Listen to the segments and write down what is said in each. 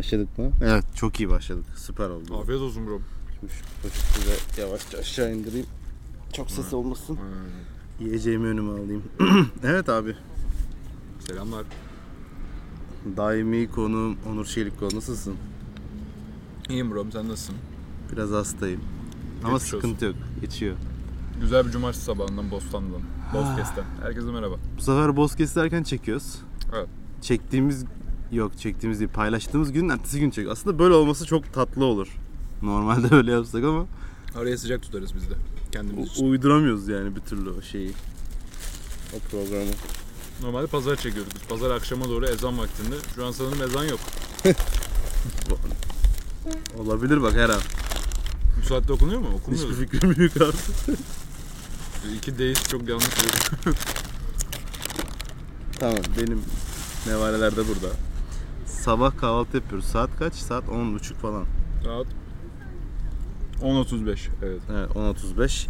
Başladı. Başladık mı? Evet çok iyi başladık. Süper oldu. Afiyet olsun bro. Şimdi şu poşeti de yavaşça aşağı indireyim. Çok ses olmasın. Yiyeceğimi önüme alayım. evet abi. Selamlar. Daimi konuğum Onur Çelikko. Nasılsın? İyiyim bro sen nasılsın? Biraz hastayım. Ama Geçmiş sıkıntı yok. Geçiyor. Güzel bir cumartesi sabahından Bostan'dan. Bozkes'ten. Herkese merhaba. Bu sefer Bozkes derken çekiyoruz. Evet. Çektiğimiz yok çektiğimiz değil paylaştığımız günün ertesi gün çekiyor. Aslında böyle olması çok tatlı olur. Normalde öyle yapsak ama Araya sıcak tutarız biz de. Kendimiz için. uyduramıyoruz yani bir türlü o şeyi. O programı. Normalde pazar çekiyorduk biz. Pazar akşama doğru ezan vaktinde. Şu an sanırım ezan yok. Olabilir bak her an. Bu saatte okunuyor mu? Okunmuyor. Hiçbir fikrim yok abi. İki deist çok yanlış Tamam benim nevaleler de burada. Sabah kahvaltı yapıyoruz. Saat kaç? Saat 10.30 falan. Saat 10.35. Evet. Evet 10.35.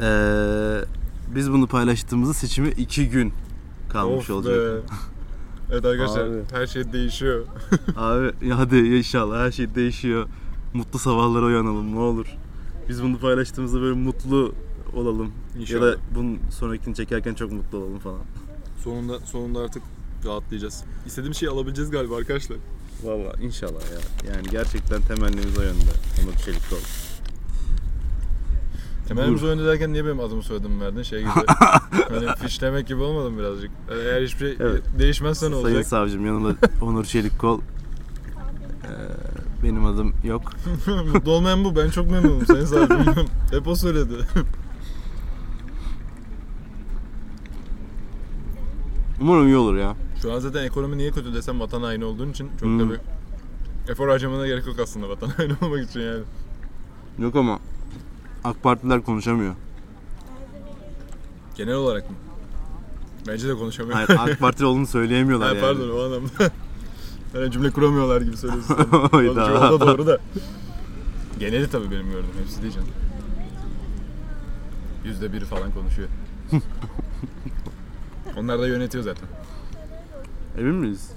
Ee, biz bunu paylaştığımızda seçime 2 gün kalmış Of olacak. be. Evet arkadaşlar Abi. her şey değişiyor. Abi ya hadi inşallah her şey değişiyor. Mutlu sabahlara uyanalım ne olur. Biz bunu paylaştığımızda böyle mutlu olalım. İnşallah. Ya da bunun sonrakini çekerken çok mutlu olalım falan. Sonunda sonunda artık rahatlayacağız. İstediğim şeyi alabileceğiz galiba arkadaşlar. Valla inşallah ya. Yani gerçekten temennimiz o yönde. Onur Çelikol. Temelimiz oyunu derken niye benim adımı soyadımı verdin şey gibi. hani fişlemek gibi olmadı mı birazcık? Eğer hiçbir şey Evet. değişmezse ne Sayın olacak? savcım yanımda Onur Çelikkol. Ee, benim adım yok. Mutlu olmayan bu. Ben çok memnunum sayın savcım. Hep o söyledi. Umarım iyi olur ya. Şu an zaten ekonomi niye kötü desem vatan haini olduğun için çok Hmm. da bir efor harcamana gerek yok aslında vatan haini olmak için yani. Yok ama AK Partiler konuşamıyor. Genel olarak mı? Bence de konuşamıyor. Hayır AK Partili olduğunu söyleyemiyorlar Ha, yani. Pardon o anlamda. Yani cümle kuramıyorlar gibi söylüyorsun. O da doğru da. Geneli tabii benim gördüğüm. Hepsi canım. Yüzde biri falan konuşuyor. Onlar da yönetiyor zaten. Emin miyiz?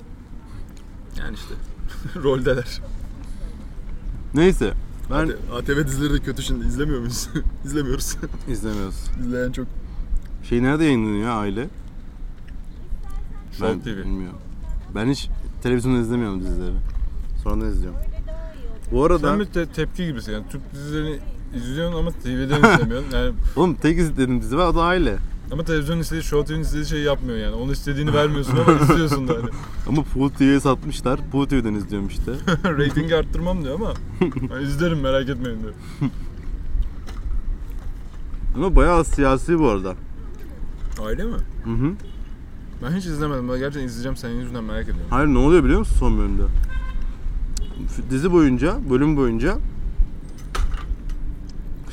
Yani işte. Roldeler. Neyse. Ben AT- ATV dizileri de kötü şimdi. izlemiyor muyuz? İzlemiyoruz. izlemiyoruz. İzleyen çok. Şey nerede yayınlanıyor aile? Show ben TV. bilmiyorum. Ben hiç televizyonda izlemiyorum dizileri. Sonradan izliyorum. Bu arada Sen bir te- tepki gibisin yani. Türk dizilerini izliyorsun ama TV'den izlemiyorsun. Yani, oğlum tek izlediğim dizi var o da aile. Ama televizyon istediği, Show TV'nin istediği şeyi yapmıyor yani. Onun istediğini vermiyorsun ama izliyorsun da hani. Ama Full TV'ye satmışlar. Full TV'den izliyorum işte. Ratingi arttırmam diyor ama ben izlerim merak etmeyin diyor. Ama bayağı siyasi bu arada. Aile mi? Hı hı. Ben hiç izlemedim. Ben gerçekten izleyeceğim senin yüzünden merak ediyorum. Hayır ne oluyor biliyor musun son bölümde? Dizi boyunca, bölüm boyunca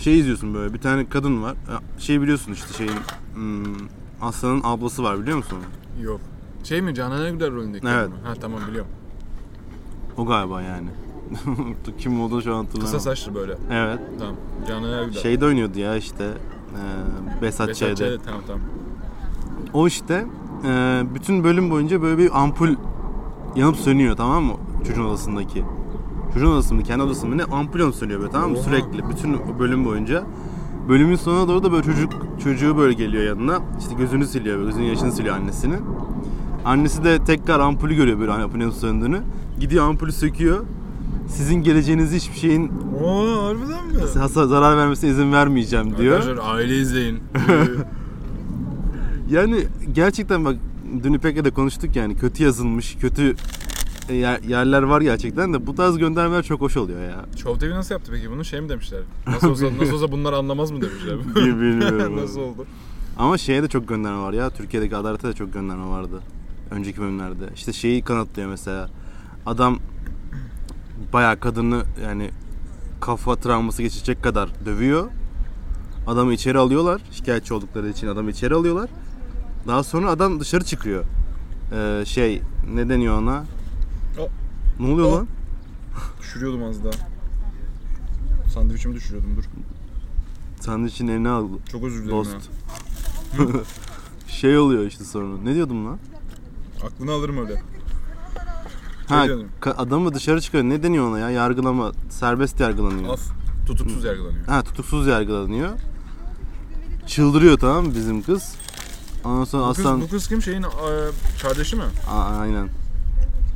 şey izliyorsun böyle bir tane kadın var. Şey biliyorsun işte şeyin hmm, Aslan'ın ablası var biliyor musun? Yok. Şey mi Canan Ergüder rolündeki Evet. mı? Ha tamam biliyorum. O galiba yani. Kim olduğunu şu an hatırlamıyorum. Kısa saçlı böyle. Evet. Tamam. Canan Ergüder. Şeyde oynuyordu ya işte. E, Besat Behzat Ç'de. Ç. Tamam tamam. O işte e, bütün bölüm boyunca böyle bir ampul yanıp sönüyor tamam mı? Çocuğun odasındaki. Çocuğun odası mı kendi odası mı ne ampul yanıp sönüyor böyle tamam mı? Oha. Sürekli bütün bölüm boyunca. Bölümün sonuna doğru da böyle çocuk çocuğu böyle geliyor yanına. İşte gözünü siliyor, böyle, gözünün yaşını siliyor annesini. Annesi de tekrar ampulü görüyor böyle hani ampulün söndüğünü. Gidiyor ampulü söküyor. Sizin geleceğinizi hiçbir şeyin Oo harbiden mi? hasar, zarar vermesine izin vermeyeceğim diyor. Arkadaşlar aile izleyin. Yani gerçekten bak dün İpek'le de konuştuk yani kötü yazılmış, kötü yer- yerler var gerçekten de bu tarz göndermeler çok hoş oluyor ya. Show TV nasıl yaptı peki bunu? Şey mi demişler? Nasıl olsa, nasıl olsa bunlar anlamaz mı demişler? Bil- Bilmiyorum. nasıl oldu? Ama şeye de çok gönderme var ya. Türkiye'deki adalete de çok gönderme vardı. Önceki bölümlerde. İşte şeyi kanıtlıyor mesela. Adam bayağı kadını yani kafa travması geçecek kadar dövüyor. Adamı içeri alıyorlar. Şikayetçi oldukları için adamı içeri alıyorlar. Daha sonra adam dışarı çıkıyor. Ee, şey ne deniyor ona? Ne oluyor o- lan? Düşürüyordum az daha. Sandviçimi düşürüyordum dur. Sandviçin eline al. Çok özür dilerim Dost. şey oluyor işte sonra. Ne diyordum lan? ya. Aklını alırım öyle. Ha, diyordum. ka- adamı dışarı çıkıyor. Ne deniyor ona ya? Yargılama. Serbest yargılanıyor. Af tutuksuz yargılanıyor. Ha tutuksuz yargılanıyor. Çıldırıyor tamam mı bizim kız? Ondan sonra Bu kız, aslan... bu kız kim şeyin e, kardeşi mi? A- aynen.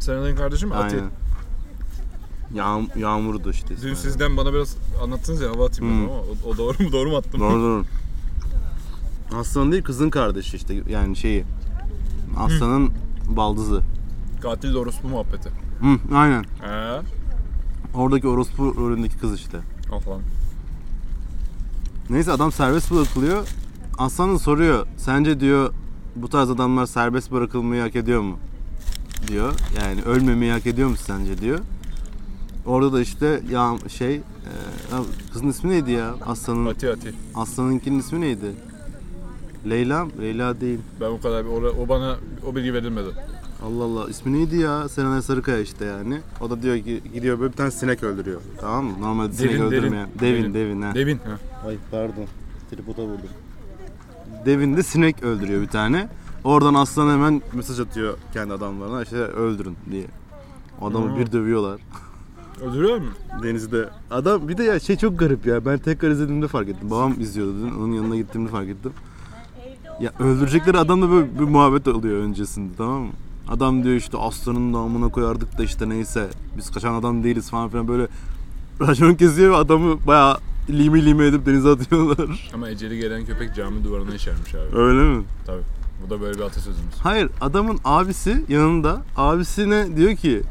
Serenay'ın kardeşi mi? Ati. Aynen. Yağm Yağmur'du işte. Dün sizden bana biraz anlattınız ya hava atayım dedim Hmm. ama o, o doğru mu doğru mu attım? Doğru doğru. Aslan değil kızın kardeşi işte yani şeyi. Aslanın baldızı. Katil de orospu muhabbeti. Hı, aynen. He. Oradaki orospu rolündeki kız işte. Ah lan. Neyse adam serbest bırakılıyor. Aslan da soruyor. Sence diyor bu tarz adamlar serbest bırakılmayı hak ediyor mu? Diyor. Yani ölmemeyi hak ediyor mu sence diyor. Orada da işte ya şey e, kızın ismi neydi ya? Aslanın Ati Ati. Aslan'ınkinin ismi neydi? Leyla mı? Leyla değil. Ben o kadar o, o bana o bilgi verilmedi. Allah Allah ismi neydi ya? Serenay Sarıkaya işte yani. O da diyor ki gidiyor böyle bir tane sinek öldürüyor. Tamam mı? Normalde sinek Devin, devin. öldürmeyen. Devin, devin, ha. Devin. Ha. Ay pardon. Tripoda vurdum. Devin de sinek öldürüyor bir tane. Oradan aslan hemen mesaj atıyor kendi adamlarına işte öldürün diye. Adamı Hmm. bir dövüyorlar Öldürüyor mu? denizde. Adam bir de ya şey çok garip ya. Ben tekrar izlediğimde fark ettim. Babam izliyordu dün. Onun yanına gittiğimde fark ettim. Ya öldürecekleri adamla böyle bir muhabbet oluyor öncesinde tamam mı? Adam diyor işte aslanın namına koyardık da işte neyse biz kaçan adam değiliz falan filan böyle racon kesiyor ve adamı bayağı limi limi edip denize atıyorlar. Ama eceli gelen köpek cami duvarına işermiş abi. Öyle mi? Tabii. Bu da böyle bir atasözümüz. Hayır adamın abisi yanında abisine diyor ki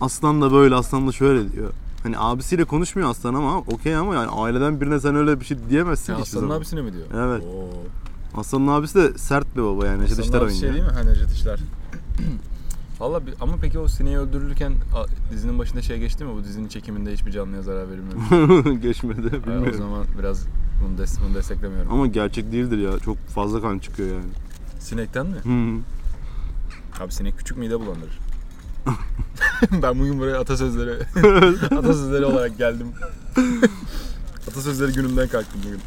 aslan da böyle aslan da şöyle diyor. Hani abisiyle konuşmuyor aslan ama okey ama yani aileden birine sen öyle bir şey diyemezsin hiçbir Aslan'ın zaman. abisine mi diyor? Evet. Oo. Aslanın abisi de sert bir baba yani. Necdet Aslan'ın İşler abisi şey oynuyor. değil mi? Ha Necdet İşler. Valla bir- ama peki o sineği öldürülürken a- dizinin başında şey geçti mi? Bu dizinin çekiminde hiçbir canlıya zarar verilmemiş. Geçmedi Ha, o bilmiyorum. zaman biraz bunu, des bunu desteklemiyorum. Ama gerçek değildir ya. Çok fazla kan çıkıyor yani. Sinekten mi? Hı. Abi sinek küçük mide bulandırır. ben bugün buraya atasözleri atasözleri olarak geldim. atasözleri günümden kalktım bugün.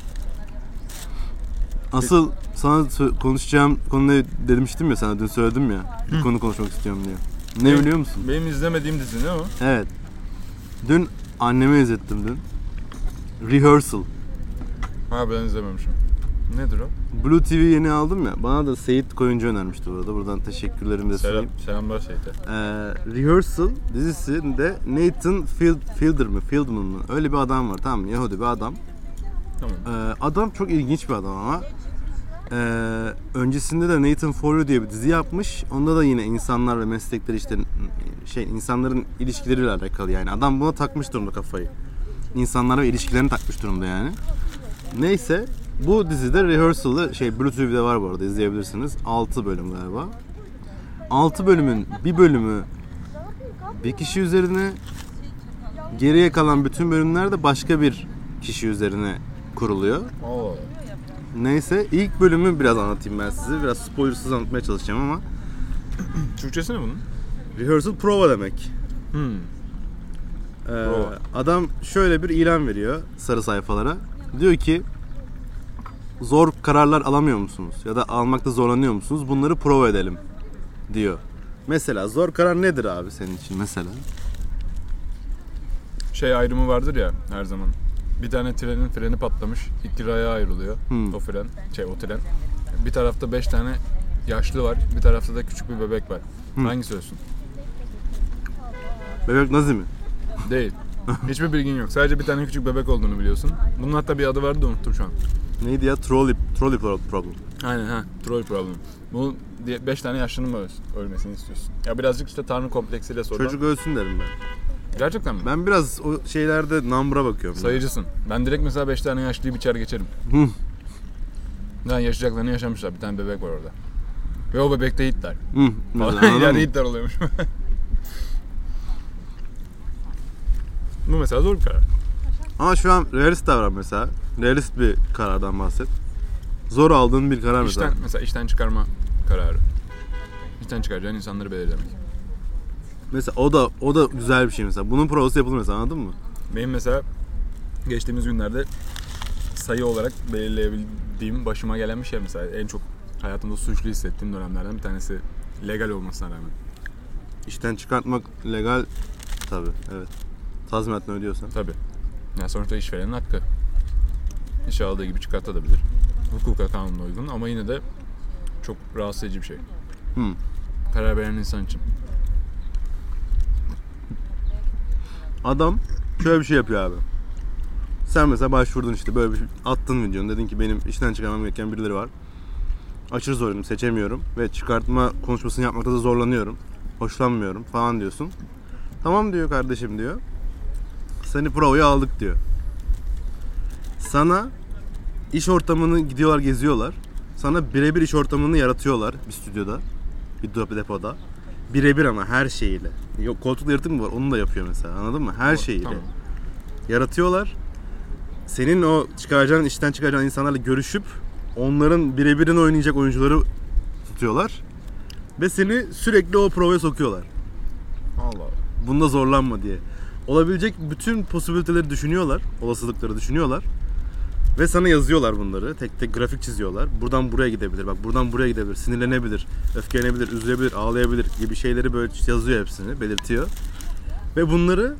Asıl sana konuşacağım konu ne demiştim ya sana dün söyledim ya. Bir konu konuşmak istiyorum diye. Ne Benim- biliyor musun? Benim izlemediğim dizi ne o? Evet. Dün anneme izlettim dün. Rehearsal. Ha ben izlememişim. Nedir o? Blue TV yeni aldım ya. Bana da Seyit Koyuncu önermişti burada. Buradan teşekkürlerimi de Selam, sunayım. selamlar şeyde. Ee, Rehearsal dizisinde Nathan Field, Fielder mı? Fieldman mı? Öyle bir adam var tamam mı? Yahudi bir adam. Tamam. Ee, adam çok ilginç bir adam ama. Ee, öncesinde de Nathan For You diye bir dizi yapmış. Onda da yine insanlar ve meslekler işte şey insanların ilişkileriyle alakalı yani. Adam buna takmış durumda kafayı. İnsanlara ve ilişkilerini takmış durumda yani. Neyse bu dizide rehearsal'ı şey Blue TV'de var bu arada izleyebilirsiniz. 6 bölüm galiba. 6 bölümün bir bölümü bir kişi üzerine geriye kalan bütün bölümler de başka bir kişi üzerine kuruluyor. Oo. Neyse ilk bölümü biraz anlatayım ben size. Biraz spoilersız anlatmaya çalışacağım ama. Türkçesi ne bunun? Rehearsal prova demek. Hmm. Ee, Prova. adam şöyle bir ilan veriyor sarı sayfalara. Diyor ki zor kararlar alamıyor musunuz? Ya da almakta zorlanıyor musunuz? Bunları prova edelim diyor. Mesela zor karar nedir abi senin için mesela? Şey ayrımı vardır ya her zaman. Bir tane trenin freni patlamış. iki raya ayrılıyor. Hmm. O fren, şey o tren. Bir tarafta beş tane yaşlı var. Bir tarafta da küçük bir bebek var. Hmm. Hangisi ölsün? Bebek Nazi mi? Değil. Hiçbir bilgin yok. Sadece bir tane küçük bebek olduğunu biliyorsun. Bunun hatta bir adı vardı da unuttum şu an. Neydi ya? Trolley, trolley problem. Aynen ha. Troll problem. Bu diye 5 tane yaşlının mı ölmesini istiyorsun? Ya birazcık işte tanrı kompleksiyle sorulan. Çocuk ölsün derim ben. Gerçekten mi? Ben biraz o şeylerde number'a bakıyorum. Sayıcısın. Ben direkt mesela 5 tane yaşlıyı biçer geçerim. Hı. Yani yaşayacaklarını yaşamışlar. Bir tane bebek var orada. Ve o bebek de Hitler. Hı. Falan ileride? Hitler oluyormuş. Bu mesela zor bir karar. Ama şu an realist davran mesela. Realist bir karardan bahset. Zor aldığın bir karar mesela. İşten, mesela işten çıkarma kararı. İşten çıkaracağın insanları belirlemek. Mesela o da o da güzel bir şey mesela. Bunun provası yapılır mesela anladın mı? Benim mesela geçtiğimiz günlerde sayı olarak belirleyebildiğim başıma gelen bir şey mesela en çok hayatımda suçlu hissettiğim dönemlerden bir tanesi legal olmasına rağmen. İşten çıkartmak legal tabi evet. Tazminatını ödüyorsan. Tabii. Yani sonuçta işverenin hakkı. İşe aldığı gibi çıkartabilir. Hukuka kanuna uygun ama yine de çok rahatsız edici bir şey. Hı. Karar veren insan için. Adam şöyle bir şey yapıyor abi. Sen mesela başvurdun işte böyle bir şey, attın videonu dedin ki benim işten çıkarmam gereken birileri var. Aşırı zorlanıyorum seçemiyorum ve çıkartma konuşmasını yapmakta da zorlanıyorum. Hoşlanmıyorum falan diyorsun. Tamam diyor kardeşim diyor. Seni provaya aldık diyor. Sana iş ortamını gidiyorlar geziyorlar. Sana birebir iş ortamını yaratıyorlar bir stüdyoda. Bir depo- depoda. Birebir ama her şeyiyle. Yok koltukta yaratım mı var? Onu da yapıyor mesela. Anladın mı? Her şeyiyle. Tamam. Yaratıyorlar. Senin o çıkaracağın işten çıkaracağın insanlarla görüşüp onların birebirini oynayacak oyuncuları tutuyorlar. Ve seni sürekli o provaya sokuyorlar. Allah. Bunda zorlanma diye. Olabilecek bütün posibiliteleri düşünüyorlar. Olasılıkları düşünüyorlar. Ve sana yazıyorlar bunları. Tek tek grafik çiziyorlar. Buradan buraya gidebilir. Bak buradan buraya gidebilir. Sinirlenebilir. Öfkelenebilir. Üzülebilir. Ağlayabilir gibi şeyleri böyle yazıyor hepsini. Belirtiyor. Ve bunları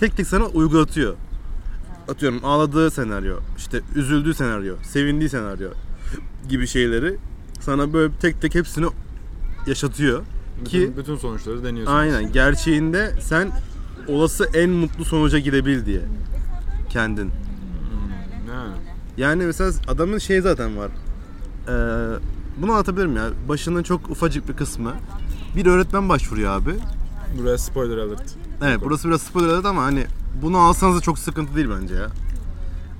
tek tek sana uygulatıyor. Atıyorum ağladığı senaryo, işte üzüldüğü senaryo, sevindiği senaryo gibi şeyleri sana böyle tek tek hepsini yaşatıyor. Bütün, Ki bütün sonuçları deniyorsun. Aynen. Gerçeğinde sen olası en mutlu sonuca gidebil diye. Kendin. Ha. Yani mesela adamın şey zaten var. Ee, bunu anlatabilirim ya. Başının çok ufacık bir kısmı. Bir öğretmen başvuruyor abi. Buraya spoiler alert. Evet burası biraz spoiler alert ama hani bunu alsanız da çok sıkıntı değil bence ya.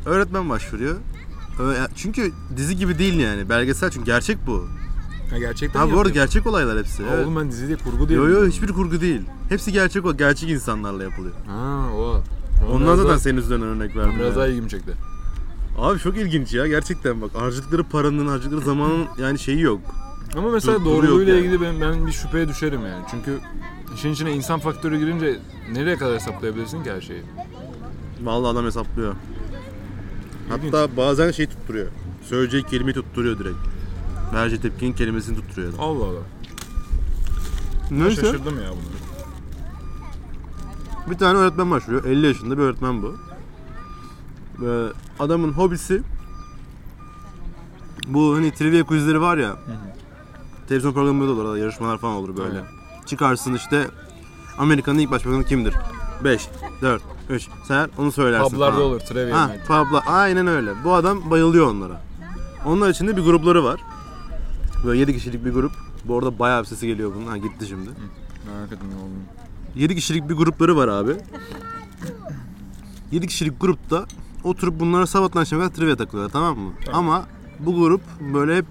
Öğretmen başvuruyor. Ö- Çünkü dizi gibi değil yani. Belgesel çünkü gerçek bu. Ha gerçekten Ha bu arada yapıyor. gerçek olaylar hepsi. Ha, Evet. Oğlum ben dizi diye kurgu diye Yo yo hiçbir kurgu değil. Hepsi gerçek o. Gerçek insanlarla yapılıyor. Ha o. Ondan zaten senin üzerinden örnek verdim. Biraz yani. daha ilgimi çekti. Abi çok ilginç ya gerçekten bak harcadıkları paranın harcadıkları zamanın yani şeyi yok. Ama mesela doğruluğuyla yani. ilgili ben, ben bir şüpheye düşerim yani. Çünkü işin içine insan faktörü girince nereye kadar hesaplayabilirsin ki her şeyi? Vallahi adam hesaplıyor. İlginç. Hatta bazen şey tutturuyor. Söyleyeceği kelimeyi tutturuyor direkt. Vereceği tepkinin kelimesini tutturuyor adam. Allah Allah. Ben Neyse Şaşırdım ya bunu. bir tane öğretmen başlıyor. 50 yaşında bir öğretmen bu. Ee, adamın hobisi bu hani trivia quizleri var ya. Televizyon programında da olur arada yarışmalar falan olur böyle. Aynen. Çıkarsın işte Amerika'nın ilk başbakanı kimdir? 5, 4, 3 sayar onu söylersin Publarda falan. olur trivia Ha, night. publa aynen öyle. Bu adam bayılıyor onlara. Onlar içinde bir grupları var. Böyle 7 kişilik bir grup. Bu arada bayağı bir sesi geliyor bunun. Ha gitti şimdi. Merak ettim ne olduğunu. 7 kişilik bir grupları var abi. 7 kişilik grupta oturup bunlara sabahtan akşama kadar trivia takılıyorlar tamam mı? Ama bu grup böyle hep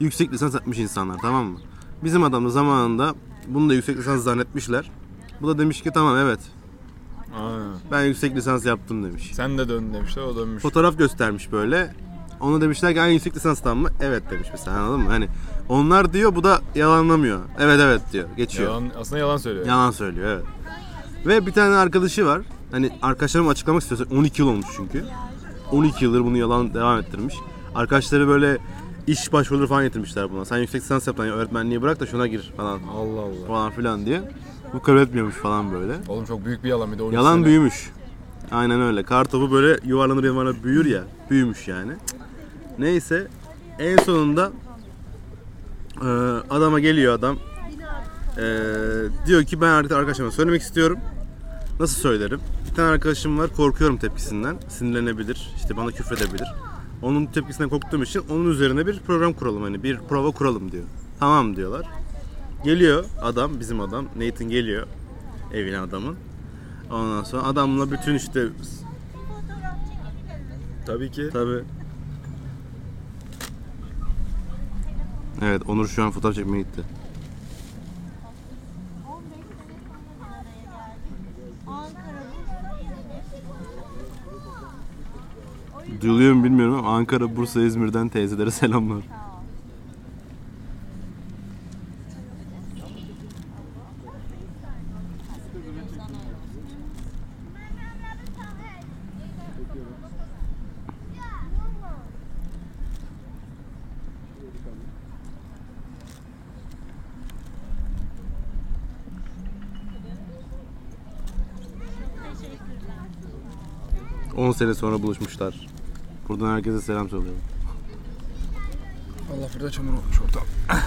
yüksek lisans yapmış insanlar tamam mı? Bizim adam da zamanında bunu da yüksek lisans zannetmişler. Bu da demiş ki tamam evet Aa, ben yüksek lisans yaptım demiş. sen de dön demişler o dönmüş. Fotoğraf göstermiş böyle. Ona demişler ki "Aynı yüksek lisanstan mı? Evet demiş mesela anladın mı? Hani onlar diyor bu da yalanlamıyor. Evet evet diyor. Geçiyor. Yalan, aslında yalan söylüyor. Yalan söylüyor evet. Ve bir tane arkadaşı var. Hani arkadaşlarım açıklamak istiyorsa 12 yıl olmuş çünkü. 12 yıldır bunu yalan devam ettirmiş. Arkadaşları böyle iş başvuruları falan getirmişler buna. Sen yüksek lisans yap lan öğretmenliği bırak da şuna gir falan Allah Allah. falan filan diye. Bu kabul etmiyormuş falan böyle. Oğlum çok büyük bir yalan bir de 12 Yalan sene. büyümüş. Aynen öyle. Kar topu böyle yuvarlanır yuvarlanır büyür ya. Büyümüş yani. Neyse en sonunda e, adama geliyor adam. E, diyor ki ben artık arkadaşıma söylemek istiyorum. Nasıl söylerim? Bir tane arkadaşım var korkuyorum tepkisinden. Sinirlenebilir. işte bana küfredebilir. Onun tepkisinden korktuğum için onun üzerine bir program kuralım. Hani bir prova kuralım diyor. Tamam diyorlar. Geliyor adam bizim adam Nathan geliyor evine adamın. Ondan sonra adamla bütün işte Tabii ki. tabi Evet Onur şu an fotoğraf çekmeye gitti. Duyuluyor mu bilmiyorum ama Ankara, Bursa, İzmir'den teyzelere selamlar. 10 sene sonra buluşmuşlar. Buradan herkese selam söylüyorum. Allah burada çamur olmuş ortam.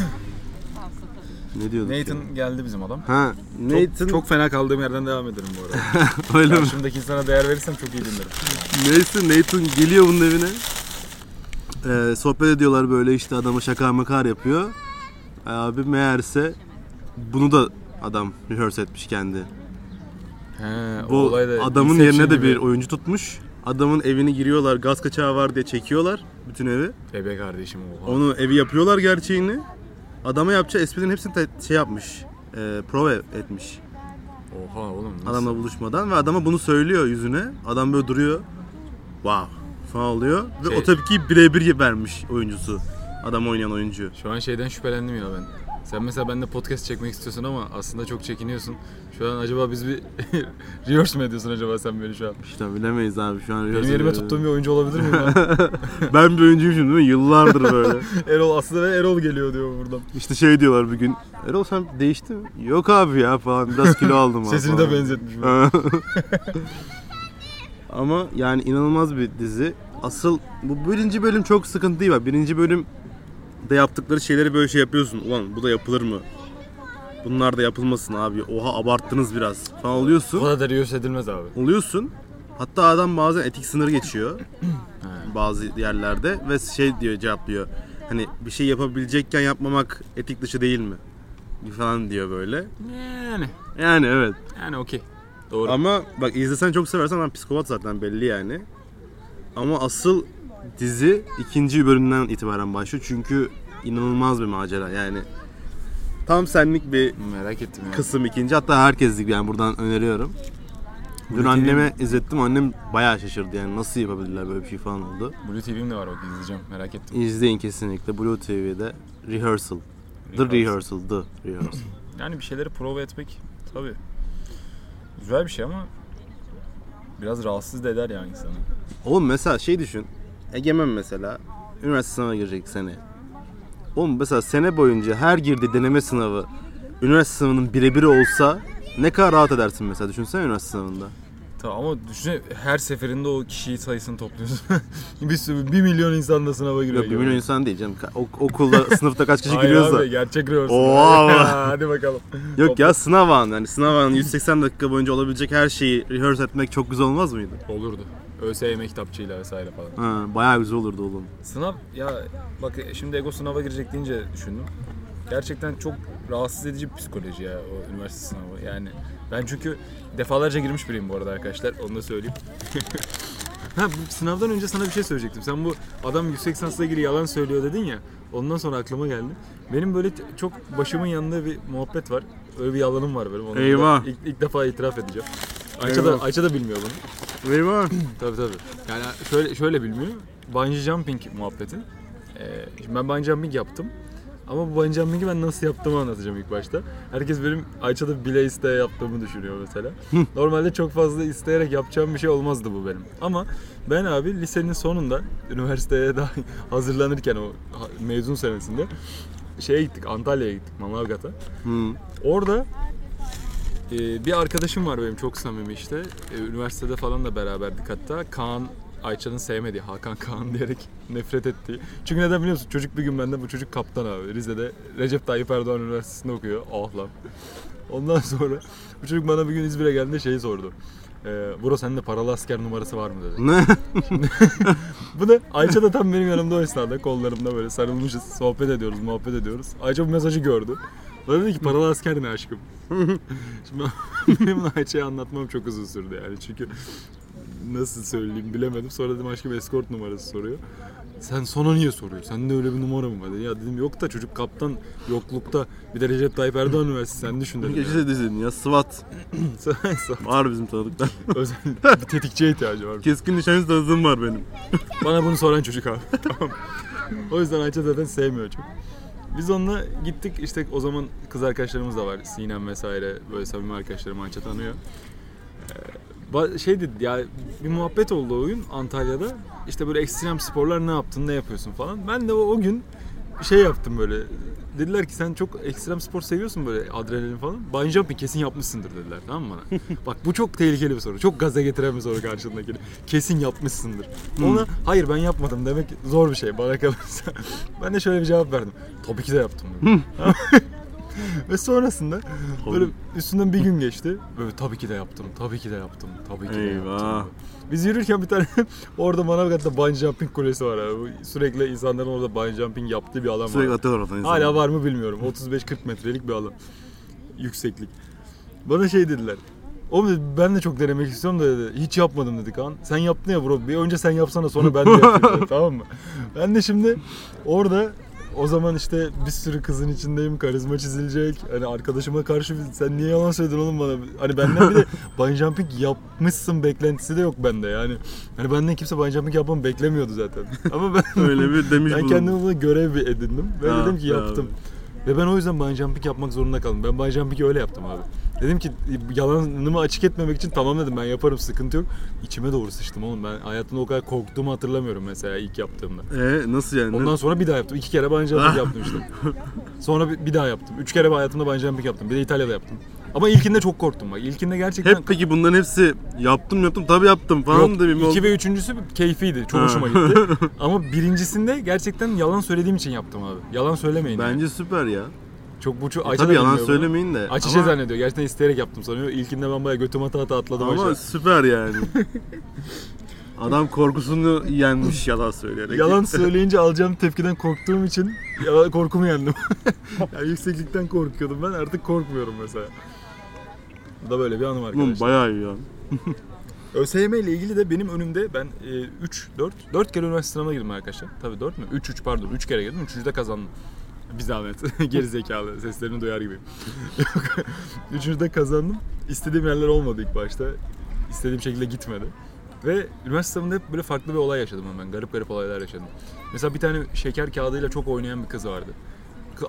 Ne diyorduk? ya? Nathan geldi bizim adam. Ha, Çok, Nathan çok fena kaldığım yerden devam ederim bu arada. öyle mi? Karşımdaki insana değer verirsem çok iyi dinlerim. Neyse Nathan geliyor bunun evine. Ee, sohbet ediyorlar böyle işte adama şaka makar yapıyor. Abi meğerse bunu da adam rehearse etmiş kendi. He, Bu olay da adamın yerine de gibi. bir oyuncu tutmuş. Adamın evini giriyorlar gaz kaçağı var diye çekiyorlar bütün evi. Bebe kardeşim oha. Onu evi yapıyorlar gerçeğini. Adama yapacağı esprilerin hepsini te- şey yapmış. E, prova etmiş. Oha oğlum nasıl? Adamla buluşmadan ve adama bunu söylüyor yüzüne. Adam böyle duruyor. Wow falan oluyor. Ve Şey- o tepkiyi birebir vermiş oyuncusu. Adam oynayan oyuncu. Şu an şeyden şüphelendim ya ben. Sen mesela benimle podcast çekmek istiyorsun ama aslında çok çekiniyorsun. Şu an acaba biz bir rehearse mi ediyorsun acaba sen beni şu an? İşte bilemeyiz abi şu an. Benim rehearsal yerime tuttuğum bir oyuncu olabilir miyim ben? Ben bir oyuncuyum değil mi? Yıllardır böyle. Erol aslında ve Erol geliyor diyor buradan. işte şey diyorlar bir gün. Erol sen değiştin mi? Yok abi ya falan. Biraz kilo aldım abi Sesini de benzetmiş. Ama yani inanılmaz bir dizi. Asıl bu birinci bölüm çok sıkıntı değil. Birinci bölüm de yaptıkları şeyleri böyle şey yapıyorsun. Ulan bu da yapılır mı? Bunlar da yapılmasın abi. Oha abarttınız biraz falan Bu oluyorsun. kadar da rehearse edilmez abi. Oluyorsun. Hatta adam bazen etik sınırı geçiyor. bazı yerlerde ve şey diyor cevaplıyor. Hani bir şey yapabilecekken yapmamak etik dışı değil mi? Falan diyor böyle. Yani. Yani evet. Yani okey. Doğru. Ama bak izlesen çok seversen ben psikopat zaten belli yani. Ama asıl dizi ikinci bölümden itibaren başlıyor. Çünkü inanılmaz bir macera yani. Tam senlik bir Merak ettim ya. kısım ikinci. Hatta herkeslik yani buradan öneriyorum. Dün Blue anneme izlettim. Annem bayağı şaşırdı yani nasıl yapabilirler böyle bir şey falan oldu. Blue TV'm de var bak izleyeceğim. Merak ettim. İzleyin kesinlikle Blue TV'de Rehearsal. The Rehearsal. Rehearsal. The Rehearsal. Yani bir şeyleri prova etmek tabii. Güzel bir şey ama biraz rahatsız da eder yani insanı. Oğlum mesela şey düşün. Egemen mesela üniversite sınavına girecek sene. Oğlum mesela sene boyunca her girdiği deneme sınavı üniversite sınavının birebiri olsa ne kadar rahat edersin mesela düşünsene üniversite sınavında. Tamam ama düşünsene her seferinde o kişiyi sayısını topluyorsun. bir sürü, bir milyon insan da sınava giriyor. Yok bir milyon insan değil canım. Ok- okulda sınıfta kaç kişi Hayır giriyorsa. abi gerçek rehearsal. Oha! Hadi bakalım. Yok ya sınav anı. Yani sınav anı 180 dakika boyunca olabilecek her şeyi rehearse etmek çok güzel olmaz mıydı? Olurdu. ÖSYM kitapçığıyla vesaire falan. Ha, bayağı güzel olurdu oğlum. Sınav ya bak şimdi Ego sınava girecek deyince düşündüm. Gerçekten çok rahatsız edici bir psikoloji ya o üniversite sınavı. Yani ben çünkü defalarca girmiş biriyim bu arada arkadaşlar. Onu da söyleyeyim. ha bu sınavdan önce sana bir şey söyleyecektim. Sen bu adam yüksek lisansla ilgili yalan söylüyor dedin ya. Ondan sonra aklıma geldi. Benim böyle çok başımın yanında bir muhabbet var. Öyle bir yalanım var benim. Onu Eyvah. ilk, ilk defa itiraf edeceğim. Ayça da. Ayça da bilmiyor bunu. Eyvah. Tabii tabii. Yani şöyle şöyle bilmiyor. Bungee jumping muhabbeti. Ee, şimdi ben bungee jumping yaptım. Ama bu bungee jumping'i ben nasıl yaptığımı anlatacağım ilk başta. Herkes benim Ayça'da bile isteye yaptığımı düşünüyor mesela. Normalde çok fazla isteyerek yapacağım bir şey olmazdı bu benim. Ama ben abi lisenin sonunda üniversiteye daha hazırlanırken o mezun senesinde şeye gittik Antalya'ya gittik Manavgat'a. Hı. Orada e, bir arkadaşım var benim çok samimi işte. E, üniversitede falan da beraberdik hatta. Kaan Ayça'nın sevmediği, Hakan Kaan diyerek nefret ettiği. Çünkü neden biliyor musun? Çocuk bir gün bende bu çocuk kaptan abi. Rize'de Recep Tayyip Erdoğan Üniversitesi'nde okuyor. Ah lan. Ondan sonra bu çocuk bana bir gün İzmir'e geldiğinde şeyi sordu. E, Bro sende paralı asker numarası var mı dedi. Ne? Bu da Ayça da tam benim yanımda o esnada kollarımda böyle sarılmışız. Sohbet ediyoruz, muhabbet ediyoruz. Ayça bu mesajı gördü. Bana dedi ki paralı asker ne aşkım? Şimdi benim Ayça'ya anlatmam çok uzun sürdü yani çünkü nasıl söyleyeyim bilemedim. Sonra dedim aşkım escort numarası soruyor. Sen sonra niye soruyor? Sende öyle bir numara mı var? Ya dedim yok da çocuk kaptan yoklukta bir de Recep Tayyip Erdoğan Üniversitesi sen düşün dedim. Gece dizinin ya SWAT. Var bizim tanıdıklar. Özel bir tetikçiye ihtiyacı var. Keskin nişancı tanıdığım var benim. Bana bunu soran çocuk abi. tamam. O yüzden Ayça zaten sevmiyor çok. Biz onunla gittik işte o zaman kız arkadaşlarımız da var. Sinem vesaire böyle samimi arkadaşlarım Ayça tanıyor. Ee, şey dedi ya bir muhabbet oldu o gün Antalya'da. İşte böyle ekstrem sporlar ne yaptın ne yapıyorsun falan. Ben de o, o gün şey yaptım böyle dediler ki sen çok ekstrem spor seviyorsun böyle adrenalin falan. Bungee jumping kesin yapmışsındır dediler tamam mı bana? Bak bu çok tehlikeli bir soru. Çok gaza getiren bir soru karşındakini. Kesin yapmışsındır. Ona hayır ben yapmadım demek zor bir şey bana kalırsa. ben de şöyle bir cevap verdim. Tabii ki de yaptım. Ve sonrasında böyle üstünden bir gün geçti. Böyle tabii ki de yaptım, tabii ki de yaptım, tabii ki de Eyvah. yaptım. Biz yürürken bir tane orada Manavgat'ta bungee jumping kulesi var abi. Sürekli insanların orada bungee jumping yaptığı bir alan Sürekli var. atıyorlar oradan insanlar. Hala var mı bilmiyorum. 35-40 metrelik bir alan. Yükseklik. Bana şey dediler. Oğlum dedi, ben de çok denemek istiyorum da dedi. Hiç yapmadım dedi Kaan. Sen yaptın ya bro. Bir önce sen yapsana sonra ben de yapayım dedi, tamam mı? Ben de şimdi orada o zaman işte bir sürü kızın içindeyim. Karizma çizilecek. Hani arkadaşıma karşı sen niye yalan söyledin oğlum bana? Hani benden bir de bungee jumping yapmışsın beklentisi de yok bende yani. Hani benden kimse bungee jumping yapmamı beklemiyordu zaten. Ama ben Öyle bir demiş ben bulundum. kendime bunu görev edindim. Ve Ha, dedim ki yaptım. Ve ben o yüzden bungee jumping yapmak zorunda kaldım. Ben bungee jumping'i öyle yaptım abi. Dedim ki yalanımı açık etmemek için tamam dedim ben yaparım sıkıntı yok. İçime doğru sıçtım oğlum. Ben hayatımda o kadar korktuğumu hatırlamıyorum mesela ilk yaptığımda. Ee, nasıl yani? Ondan sonra bir daha yaptım. İki kere bungee jumping yaptım işte. Sonra bir, bir daha yaptım. Üç kere hayatımda bungee jumping yaptım. Bir de İtalya'da yaptım. Ama ilkinde çok korktum bak. İlkinde gerçekten... Hep peki bunların hepsi yaptım yaptım tabii yaptım falan Yok, bir iki ve üçüncüsü keyfiydi. Çok hoşuma gitti. Ama birincisinde gerçekten yalan söylediğim için yaptım abi. Yalan söylemeyin. yani. Bence süper ya. Çok bu çok E, tabii yalan söylemeyin de. Şey ama, zannediyor. Gerçekten isteyerek yaptım sanıyor. İlkinde ben bayağı götüm ata ata atladım ama aşağı. süper yani. Adam korkusunu yenmiş yalan söyleyerek. Yalan söyleyince alacağım tepkiden korktuğum için yalan, korkumu yendim. yani yükseklikten korkuyordum ben artık korkmuyorum mesela. Bu da böyle bir anım Oğlum arkadaşlar. bayağı iyi ya. ÖSYM ile ilgili de benim önümde ben 3, 4, 4 kere üniversite sınavına girdim arkadaşlar. Tabii 4 mü? 3, 3 pardon 3 kere girdim. 3. de kazandım. Bir zahmet. Geri zekalı. Seslerini duyar gibiyim. Yok. Üçüncü de kazandım. İstediğim yerler olmadı ilk başta. İstediğim şekilde gitmedi. Ve üniversite sınavında hep böyle farklı bir olay yaşadım ben. Garip garip olaylar yaşadım. Mesela bir tane şeker kağıdıyla çok oynayan bir kız vardı.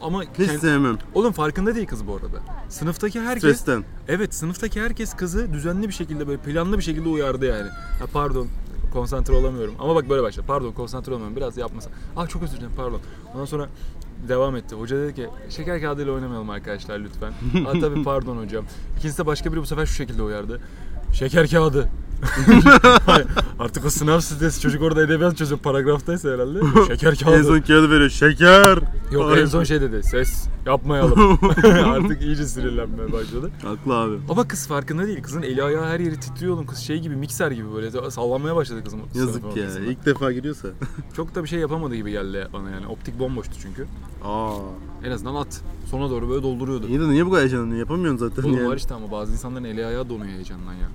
Ama Hiç kend- sevmem. Oğlum farkında değil kız bu arada. Sınıftaki herkes Stresten. Evet sınıftaki herkes kızı düzenli bir şekilde böyle planlı bir şekilde uyardı yani. Ha, pardon konsantre olamıyorum. Ama bak böyle başladı. Pardon konsantre olamıyorum. Biraz yapmasa. Ah çok özür dilerim pardon. Ondan sonra devam etti. Hoca dedi ki şeker kağıdıyla oynamayalım arkadaşlar lütfen. ah tabii pardon hocam. İkincisi de başka biri bu sefer şu şekilde uyardı. Şeker kağıdı. Hayır, Artık o sınav stresi çocuk orada edebiyat çözüyor paragraftaysa herhalde. Şeker En kağıdı. son kağıdı veriyor. Şeker. Yok Ay. en son şey dedi. Ses yapmayalım. Artık iyice sinirlenmeye başladı. Haklı abi. Ama kız farkında değil. Kızın eli ayağı her yeri titriyor oğlum. Kız şey gibi mikser gibi böyle sallanmaya başladı kızım. Yazık ya. ortasında. İlk defa giriyorsa. Çok da bir şey yapamadı gibi geldi bana yani. Optik bomboştu çünkü. Aa. En azından at. Sona doğru böyle dolduruyordu. İyi de niye bu kadar heyecanlanıyorsun? Yapamıyorsun zaten Oğlum yani. var işte ama bazı insanların eli ayağı donuyor heyecandan ya.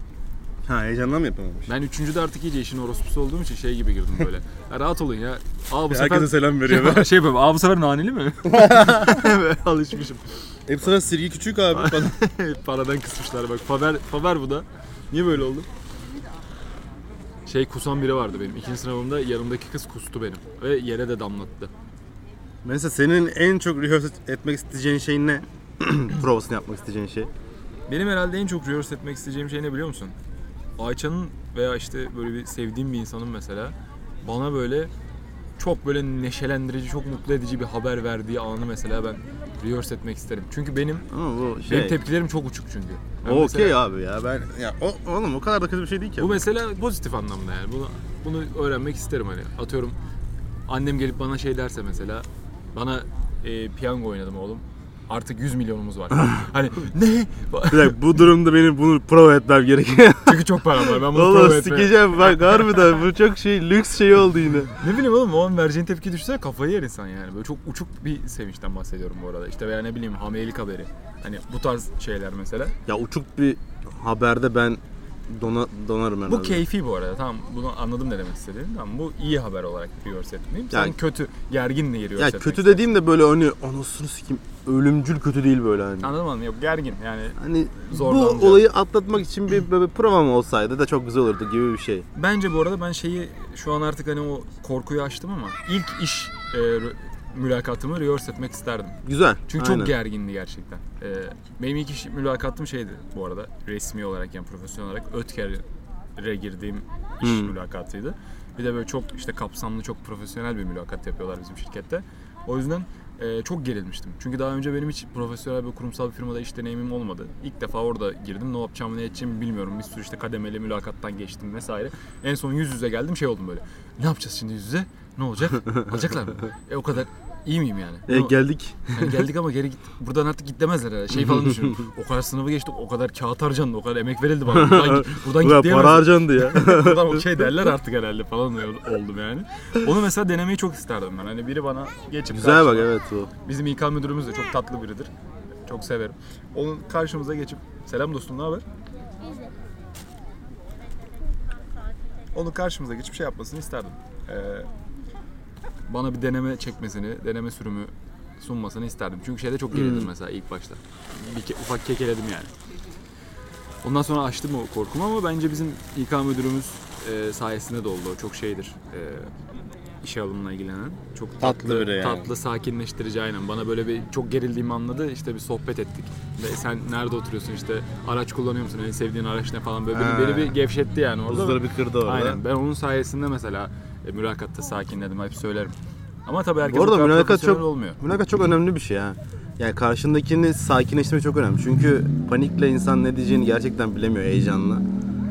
Ha heyecandan mı yapamamış? Ben üçüncüde artık iyice işin orospusu olduğum için şey gibi girdim böyle. Ya rahat olun ya. Aa bu sefer... Herkese selam veriyor. şey böyle, aa bu sefer naneli mi? Alışmışım. Hep sana sirgi küçük abi falan. Paradan kısmışlar bak. Faber, Faber bu da. Niye böyle oldu? Şey kusan biri vardı benim. İkinci sınavımda yanımdaki kız kustu benim. Ve yere de damlattı. Mesela senin en çok rehearse etmek isteyeceğin şey ne? Provasını yapmak isteyeceğin şey. Benim herhalde en çok rehearse etmek isteyeceğim şey ne biliyor musun? Ayça'nın veya işte böyle bir sevdiğim bir insanın mesela bana böyle çok böyle neşelendirici, çok mutlu edici bir haber verdiği anı mesela ben rehearse etmek isterim. Çünkü benim Ama bu şey. benim tepkilerim çok uçuk çünkü. Ben o mesela- okey abi ya ben ya o, oğlum o kadar da kötü bir şey değil ki. Bu mesela pozitif anlamda yani. Bunu bunu öğrenmek isterim hani. Atıyorum annem gelip bana şey derse mesela bana e, piyango oynadım oğlum. Artık 100 milyonumuz var. hani ne? Bir dakika, bu durumda benim bunu prova etmem gerekiyor. Çünkü çok param var. Ben bunu Oğlum prova etmeye. sikeceğim bak harbiden bu çok şey lüks şey oldu yine. Ne bileyim oğlum o an vereceğin tepki düşse kafayı yer insan yani. Böyle çok uçuk bir sevinçten bahsediyorum bu arada. İşte veya ne bileyim hamilelik haberi. Hani bu tarz şeyler mesela. Ya uçuk bir haberde ben dona, donarım herhalde. Bu keyfi bu arada. Tamam bunu anladım ne demek istediğini. Tamam bu iyi haber olarak rehearse etmeyeyim. Sen Yani- kötü, gergin de rehearse Ya kötü dediğim de böyle hani anasını sikim ölümcül kötü değil böyle hani. Anladın mı? Yok gergin yani. Hani bu olayı atlatmak için bir böyle bir provam olsaydı da çok güzel olurdu gibi bir şey. Bence bu arada ben şeyi şu an artık hani o korkuyu açtım ama ilk iş e, rö- mülakatımı rehearse etmek isterdim. Güzel. Çünkü aynen. çok gergindi gerçekten. E, benim ilk iş mülakatım şeydi bu arada resmi olarak yani profesyonel olarak Ötker'e girdiğim iş Hmm. mülakatıydı. Bir de böyle çok işte kapsamlı çok profesyonel bir mülakat yapıyorlar bizim şirkette. O yüzden e, çok gerilmiştim. Çünkü daha önce benim hiç profesyonel bir kurumsal bir firmada iş deneyimim olmadı. İlk defa orada girdim. Ne yapacağımı ne edeceğimi bilmiyorum. Bir sürü işte kademeli mülakattan geçtim vesaire. En son yüz yüze geldim şey oldum böyle. Ne yapacağız şimdi yüz yüze? Ne olacak? Alacaklar mı? E o kadar iyi miyim yani? E, geldik. Hani geldik ama geri git. Buradan artık git demezler herhalde. Şey falan düşünüyorum. O kadar sınavı geçtik, o kadar kağıt harcandı, o kadar emek verildi bana. Buradan, buradan Ulan git para diyemezler. harcandı ya. Buradan o şey derler artık herhalde falan oldum yani. Onu mesela denemeyi çok isterdim ben. Hani biri bana geçip Güzel bak karşıma- evet o. Bizim İK müdürümüz de çok tatlı biridir. Çok severim. Onun karşımıza geçip selam dostum ne haber? Onu karşımıza geçip şey yapmasını isterdim. Ee, bana bir deneme çekmesini, deneme sürümü sunmasını isterdim. Çünkü şeyde çok gerildim Hmm. mesela ilk başta. Bir ke- ufak kekeledim yani. Ondan sonra açtım o korkumu ama bence bizim İK müdürümüz e, sayesinde de oldu. O çok şeydir. E, işe alımla ilgilenen. Çok tatlı, Tatlı biri yani. tatlı, sakinleştirici aynen. Bana böyle bir çok gerildiğimi anladı. İşte bir sohbet ettik. Ve sen nerede oturuyorsun işte araç kullanıyor musun? En sevdiğin araç ne falan böyle beni, beni bir gevşetti yani orada. Buzları bir kırdı orada. Aynen. Ben onun sayesinde mesela e, mülakatta sakinledim. Hep söylerim. Ama tabii herkes Bu arada mülakat çok- olmuyor. Mülakat çok önemli bir şey ha. Yani karşındakini sakinleştirmek çok önemli. Çünkü panikle insan ne diyeceğini gerçekten bilemiyor heyecanla.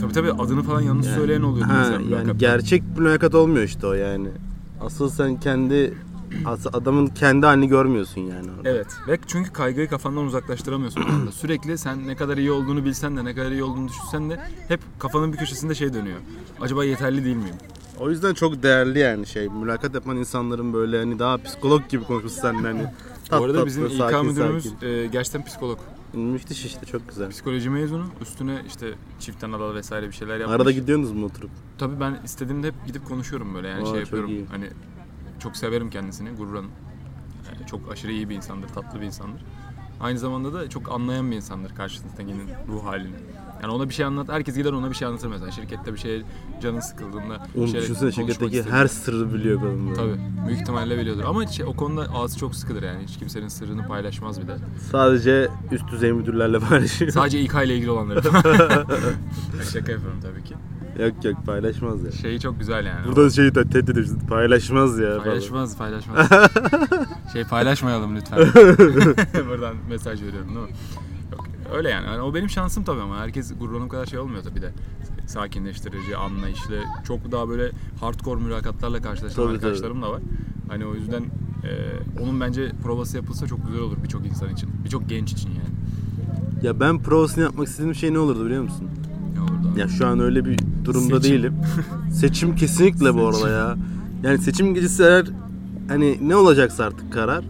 Tabii tabii adını falan yanlış Yani- söyleyen oluyor Ha, mesela yani gerçek mülakat olmuyor işte o yani. Asıl sen kendi adamın kendi halini görmüyorsun yani orada. Evet ve çünkü kaygıyı kafandan uzaklaştıramıyorsun. Sürekli sen ne kadar iyi olduğunu bilsen de ne kadar iyi olduğunu düşünsen de hep kafanın bir köşesinde şey dönüyor. Acaba yeterli değil miyim? O yüzden çok değerli yani şey. Mülakat yapan insanların böyle hani daha psikolog gibi konuşması seninle hani. Bu arada tatlı, bizim İK sakin, müdürümüz sakin. e, gerçekten psikolog. Müthiş işte çok güzel. Psikoloji mezunu. Üstüne işte çift anadal vesaire bir şeyler yapmış. Arada gidiyorsunuz mu oturup? Tabii ben istediğimde hep gidip konuşuyorum böyle yani Aa, şey yapıyorum. iyi. Hani çok severim kendisini, gururlanım. Yani çok aşırı iyi bir insandır, tatlı bir insandır. Aynı zamanda da çok anlayan bir insandır karşısındakinin ruh halini. Yani ona bir şey anlat, herkes gider ona bir şey anlatır mesela. Şirkette bir şey canın sıkıldığında Onu şeyle düşünsene şirketteki her sırrı biliyor kadın. Tabii, büyük ihtimalle biliyordur. Ama şey, o konuda ağzı çok sıkıdır yani. Hiç kimsenin sırrını paylaşmaz bir de. Sadece üst düzey müdürlerle paylaşıyor. Sadece İK ile ilgili olanları. Şaka yapıyorum tabii ki. yok yok paylaşmaz ya. Şeyi çok güzel yani. Burada şeyi de tehdit ediyorsun. Paylaşmaz ya. falan. Paylaşmaz, paylaşmaz. şey paylaşmayalım lütfen. Buradan mesaj veriyorum değil mi? Öyle yani. Yani O benim şansım tabii ama herkes gururlanım kadar şey olmuyor tabii de. Sakinleştirici, anlayışlı, çok daha böyle hardcore mülakatlarla karşılaşan Tabii, arkadaşlarım da var. Hani o yüzden e, onun bence provası yapılsa çok güzel olur birçok insan için. Birçok genç için yani. Ya ben provasını yapmak istediğim şey ne olurdu biliyor musun? Ne olurdu abi? Ya şu an öyle bir durumda Seçim. değilim. Seçim kesinlikle bu arada ya. Yani seçim gecesi eğer hani ne olacaksa artık karar.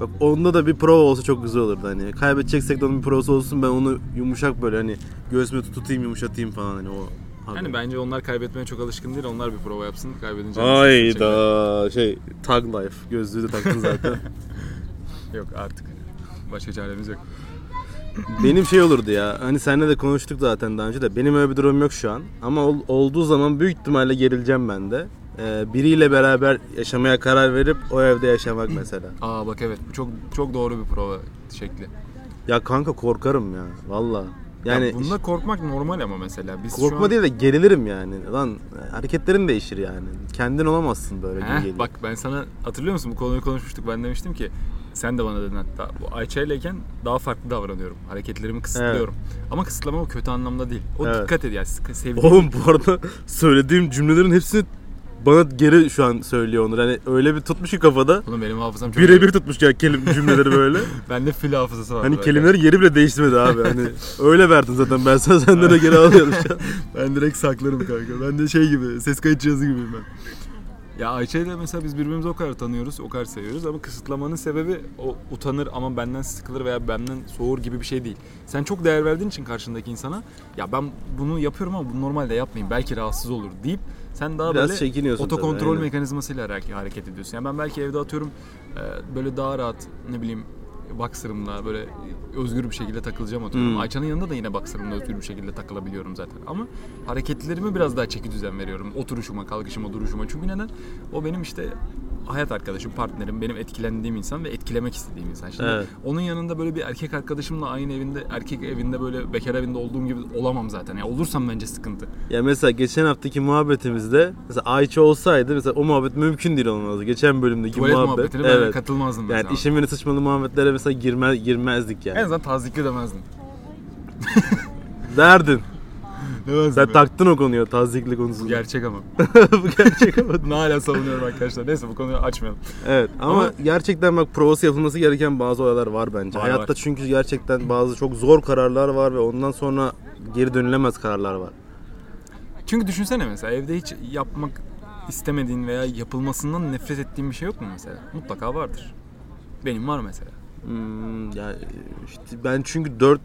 Bak onda da bir prova olsa çok güzel olurdu hani. Kaybedeceksek de onun bir provası olsun ben onu yumuşak böyle hani göğsüme tutayım yumuşatayım falan hani o. Yani bence onlar kaybetmeye çok alışkın değil. Onlar bir prova yapsın. Kaybedince. Hayda şey Tag Life gözlüğü de taktın zaten. Yok artık. Başka çaremiz yok. benim şey olurdu ya hani seninle de konuştuk zaten daha önce de benim öyle bir durum yok şu an ama ol- olduğu zaman büyük ihtimalle gerileceğim ben de. Ee, biriyle beraber yaşamaya karar verip o evde yaşamak mesela. Aa bak evet bu çok çok doğru bir prova şekli. Ya kanka korkarım ya valla. Yani Yani bunda korkmak normal ama mesela biz şu korkma an... değil de gerilirim yani. Lan hareketlerin değişir yani. Kendin olamazsın böyle Heh, bak ben sana hatırlıyor musun bu konuyu konuşmuştuk ben demiştim ki sen de bana dedin hatta bu Ayça ileyken daha farklı davranıyorum. Hareketlerimi kısıtlıyorum. Ama kısıtlama o kötü anlamda değil. O Evet. dikkat et yani sevdiğin Oğlum bu arada söylediğim cümlelerin hepsini bana geri şu an söylüyor Onur. Hani öyle bir tutmuş ki kafada. Oğlum benim hafızam çok Birebir tutmuş ya kelim cümleleri böyle. Bende fil hafızası var. Hani böyle. kelimelerin yeri bile değişmedi abi. Hani öyle verdin zaten ben sana senden de geri alıyorum şu an. Ben direkt saklarım kanka. Ben de şey gibi ses kayıt cihazı gibiyim ben. Ya Ayça ile mesela biz birbirimizi o kadar tanıyoruz, o kadar seviyoruz ama kısıtlamanın sebebi o utanır ama benden sıkılır veya benden soğur gibi bir şey değil. Sen çok değer verdiğin için karşındaki insana ya ben bunu yapıyorum ama bunu normalde yapmayayım belki rahatsız olur deyip sen daha Biraz böyle tabii, otokontrol aynen. mekanizmasıyla hareket, ediyorsun. Yani ben belki evde atıyorum e, böyle daha rahat ne bileyim boxer'ımla böyle özgür bir şekilde takılacağım atıyorum. Hmm. Ayça'nın yanında da yine boxer'ımla özgür bir şekilde takılabiliyorum zaten. Ama hareketlerime biraz daha çeki düzen veriyorum. Oturuşuma, kalkışıma, duruşuma. Çünkü neden? O benim işte hayat arkadaşım, partnerim, benim etkilendiğim insan ve etkilemek istediğim insan. Şimdi Evet. onun yanında böyle bir erkek arkadaşımla aynı evinde, erkek evinde böyle bekar evinde olduğum gibi olamam zaten. Yani olursam bence sıkıntı. Ya mesela geçen haftaki muhabbetimizde mesela Ayça olsaydı mesela o muhabbet mümkün değil olmazdı. Geçen bölümdeki Tuvalet muhabbet. ben evet. katılmazdım mesela. Yani işin beni sıçmalı muhabbetlere mesela girme, girmezdik yani. En azından tazikli demezdim. Derdin. Demezdim. Sen ya. taktın o konuya tazikli Bu konusunda. gerçek ama. Bu gerçek ama. Bunu hala savunuyorum arkadaşlar. Neyse bu konuyu açmayalım. Evet ama, Ama- gerçekten bak provası yapılması gereken bazı olaylar var bence. Var, Hayatta var. çünkü gerçekten bazı çok zor kararlar var ve ondan sonra geri dönülemez kararlar var. Çünkü düşünsene mesela evde hiç yapmak istemediğin veya yapılmasından nefret ettiğin bir şey yok mu mesela? Mutlaka vardır. Benim var mesela. Hmm, yani işte ben çünkü 4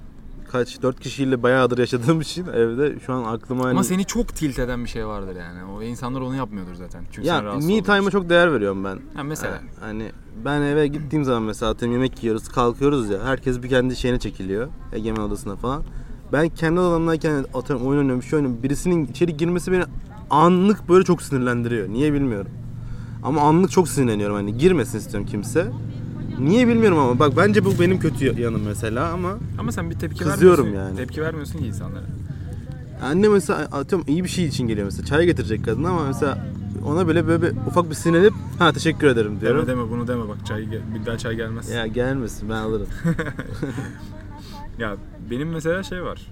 kaç 4 kişiyle bayağıdır yaşadığım için evde şu an aklıma hani Ama seni çok tilt eden bir şey vardır yani. O insanlar onu yapmıyordur zaten. Çünkü sen ya rahatsız me time'a çok değer veriyorum ben. Ha, mesela. Ha, Hani ben eve gittiğim zaman mesela atıyorum yemek yiyoruz, kalkıyoruz ya. Herkes bir kendi şeyine çekiliyor. Egemen odasına falan. Ben kendi odamdayken atıyorum oyun oynuyorum, bir şey oynuyorum. Birisinin içeri girmesi beni anlık böyle çok sinirlendiriyor. Niye bilmiyorum. Ama anlık çok sinirleniyorum hani girmesin istiyorum kimse. Niye bilmiyorum ama bak bence bu benim kötü yanım mesela ama Ama sen bir tepki Kızıyorum vermiyorsun. yani. Tepki vermiyorsun ki insanlara. anne mesela atıyorum iyi bir şey için geliyor mesela çay getirecek kadın ama mesela ona bile böyle bir, ufak bir sinirlenip ha teşekkür ederim diyorum. Deme deme bunu deme bak çay gel- bir daha çay gelmez. Ya, Ya gelmesin ben alırım. benim mesela şey var.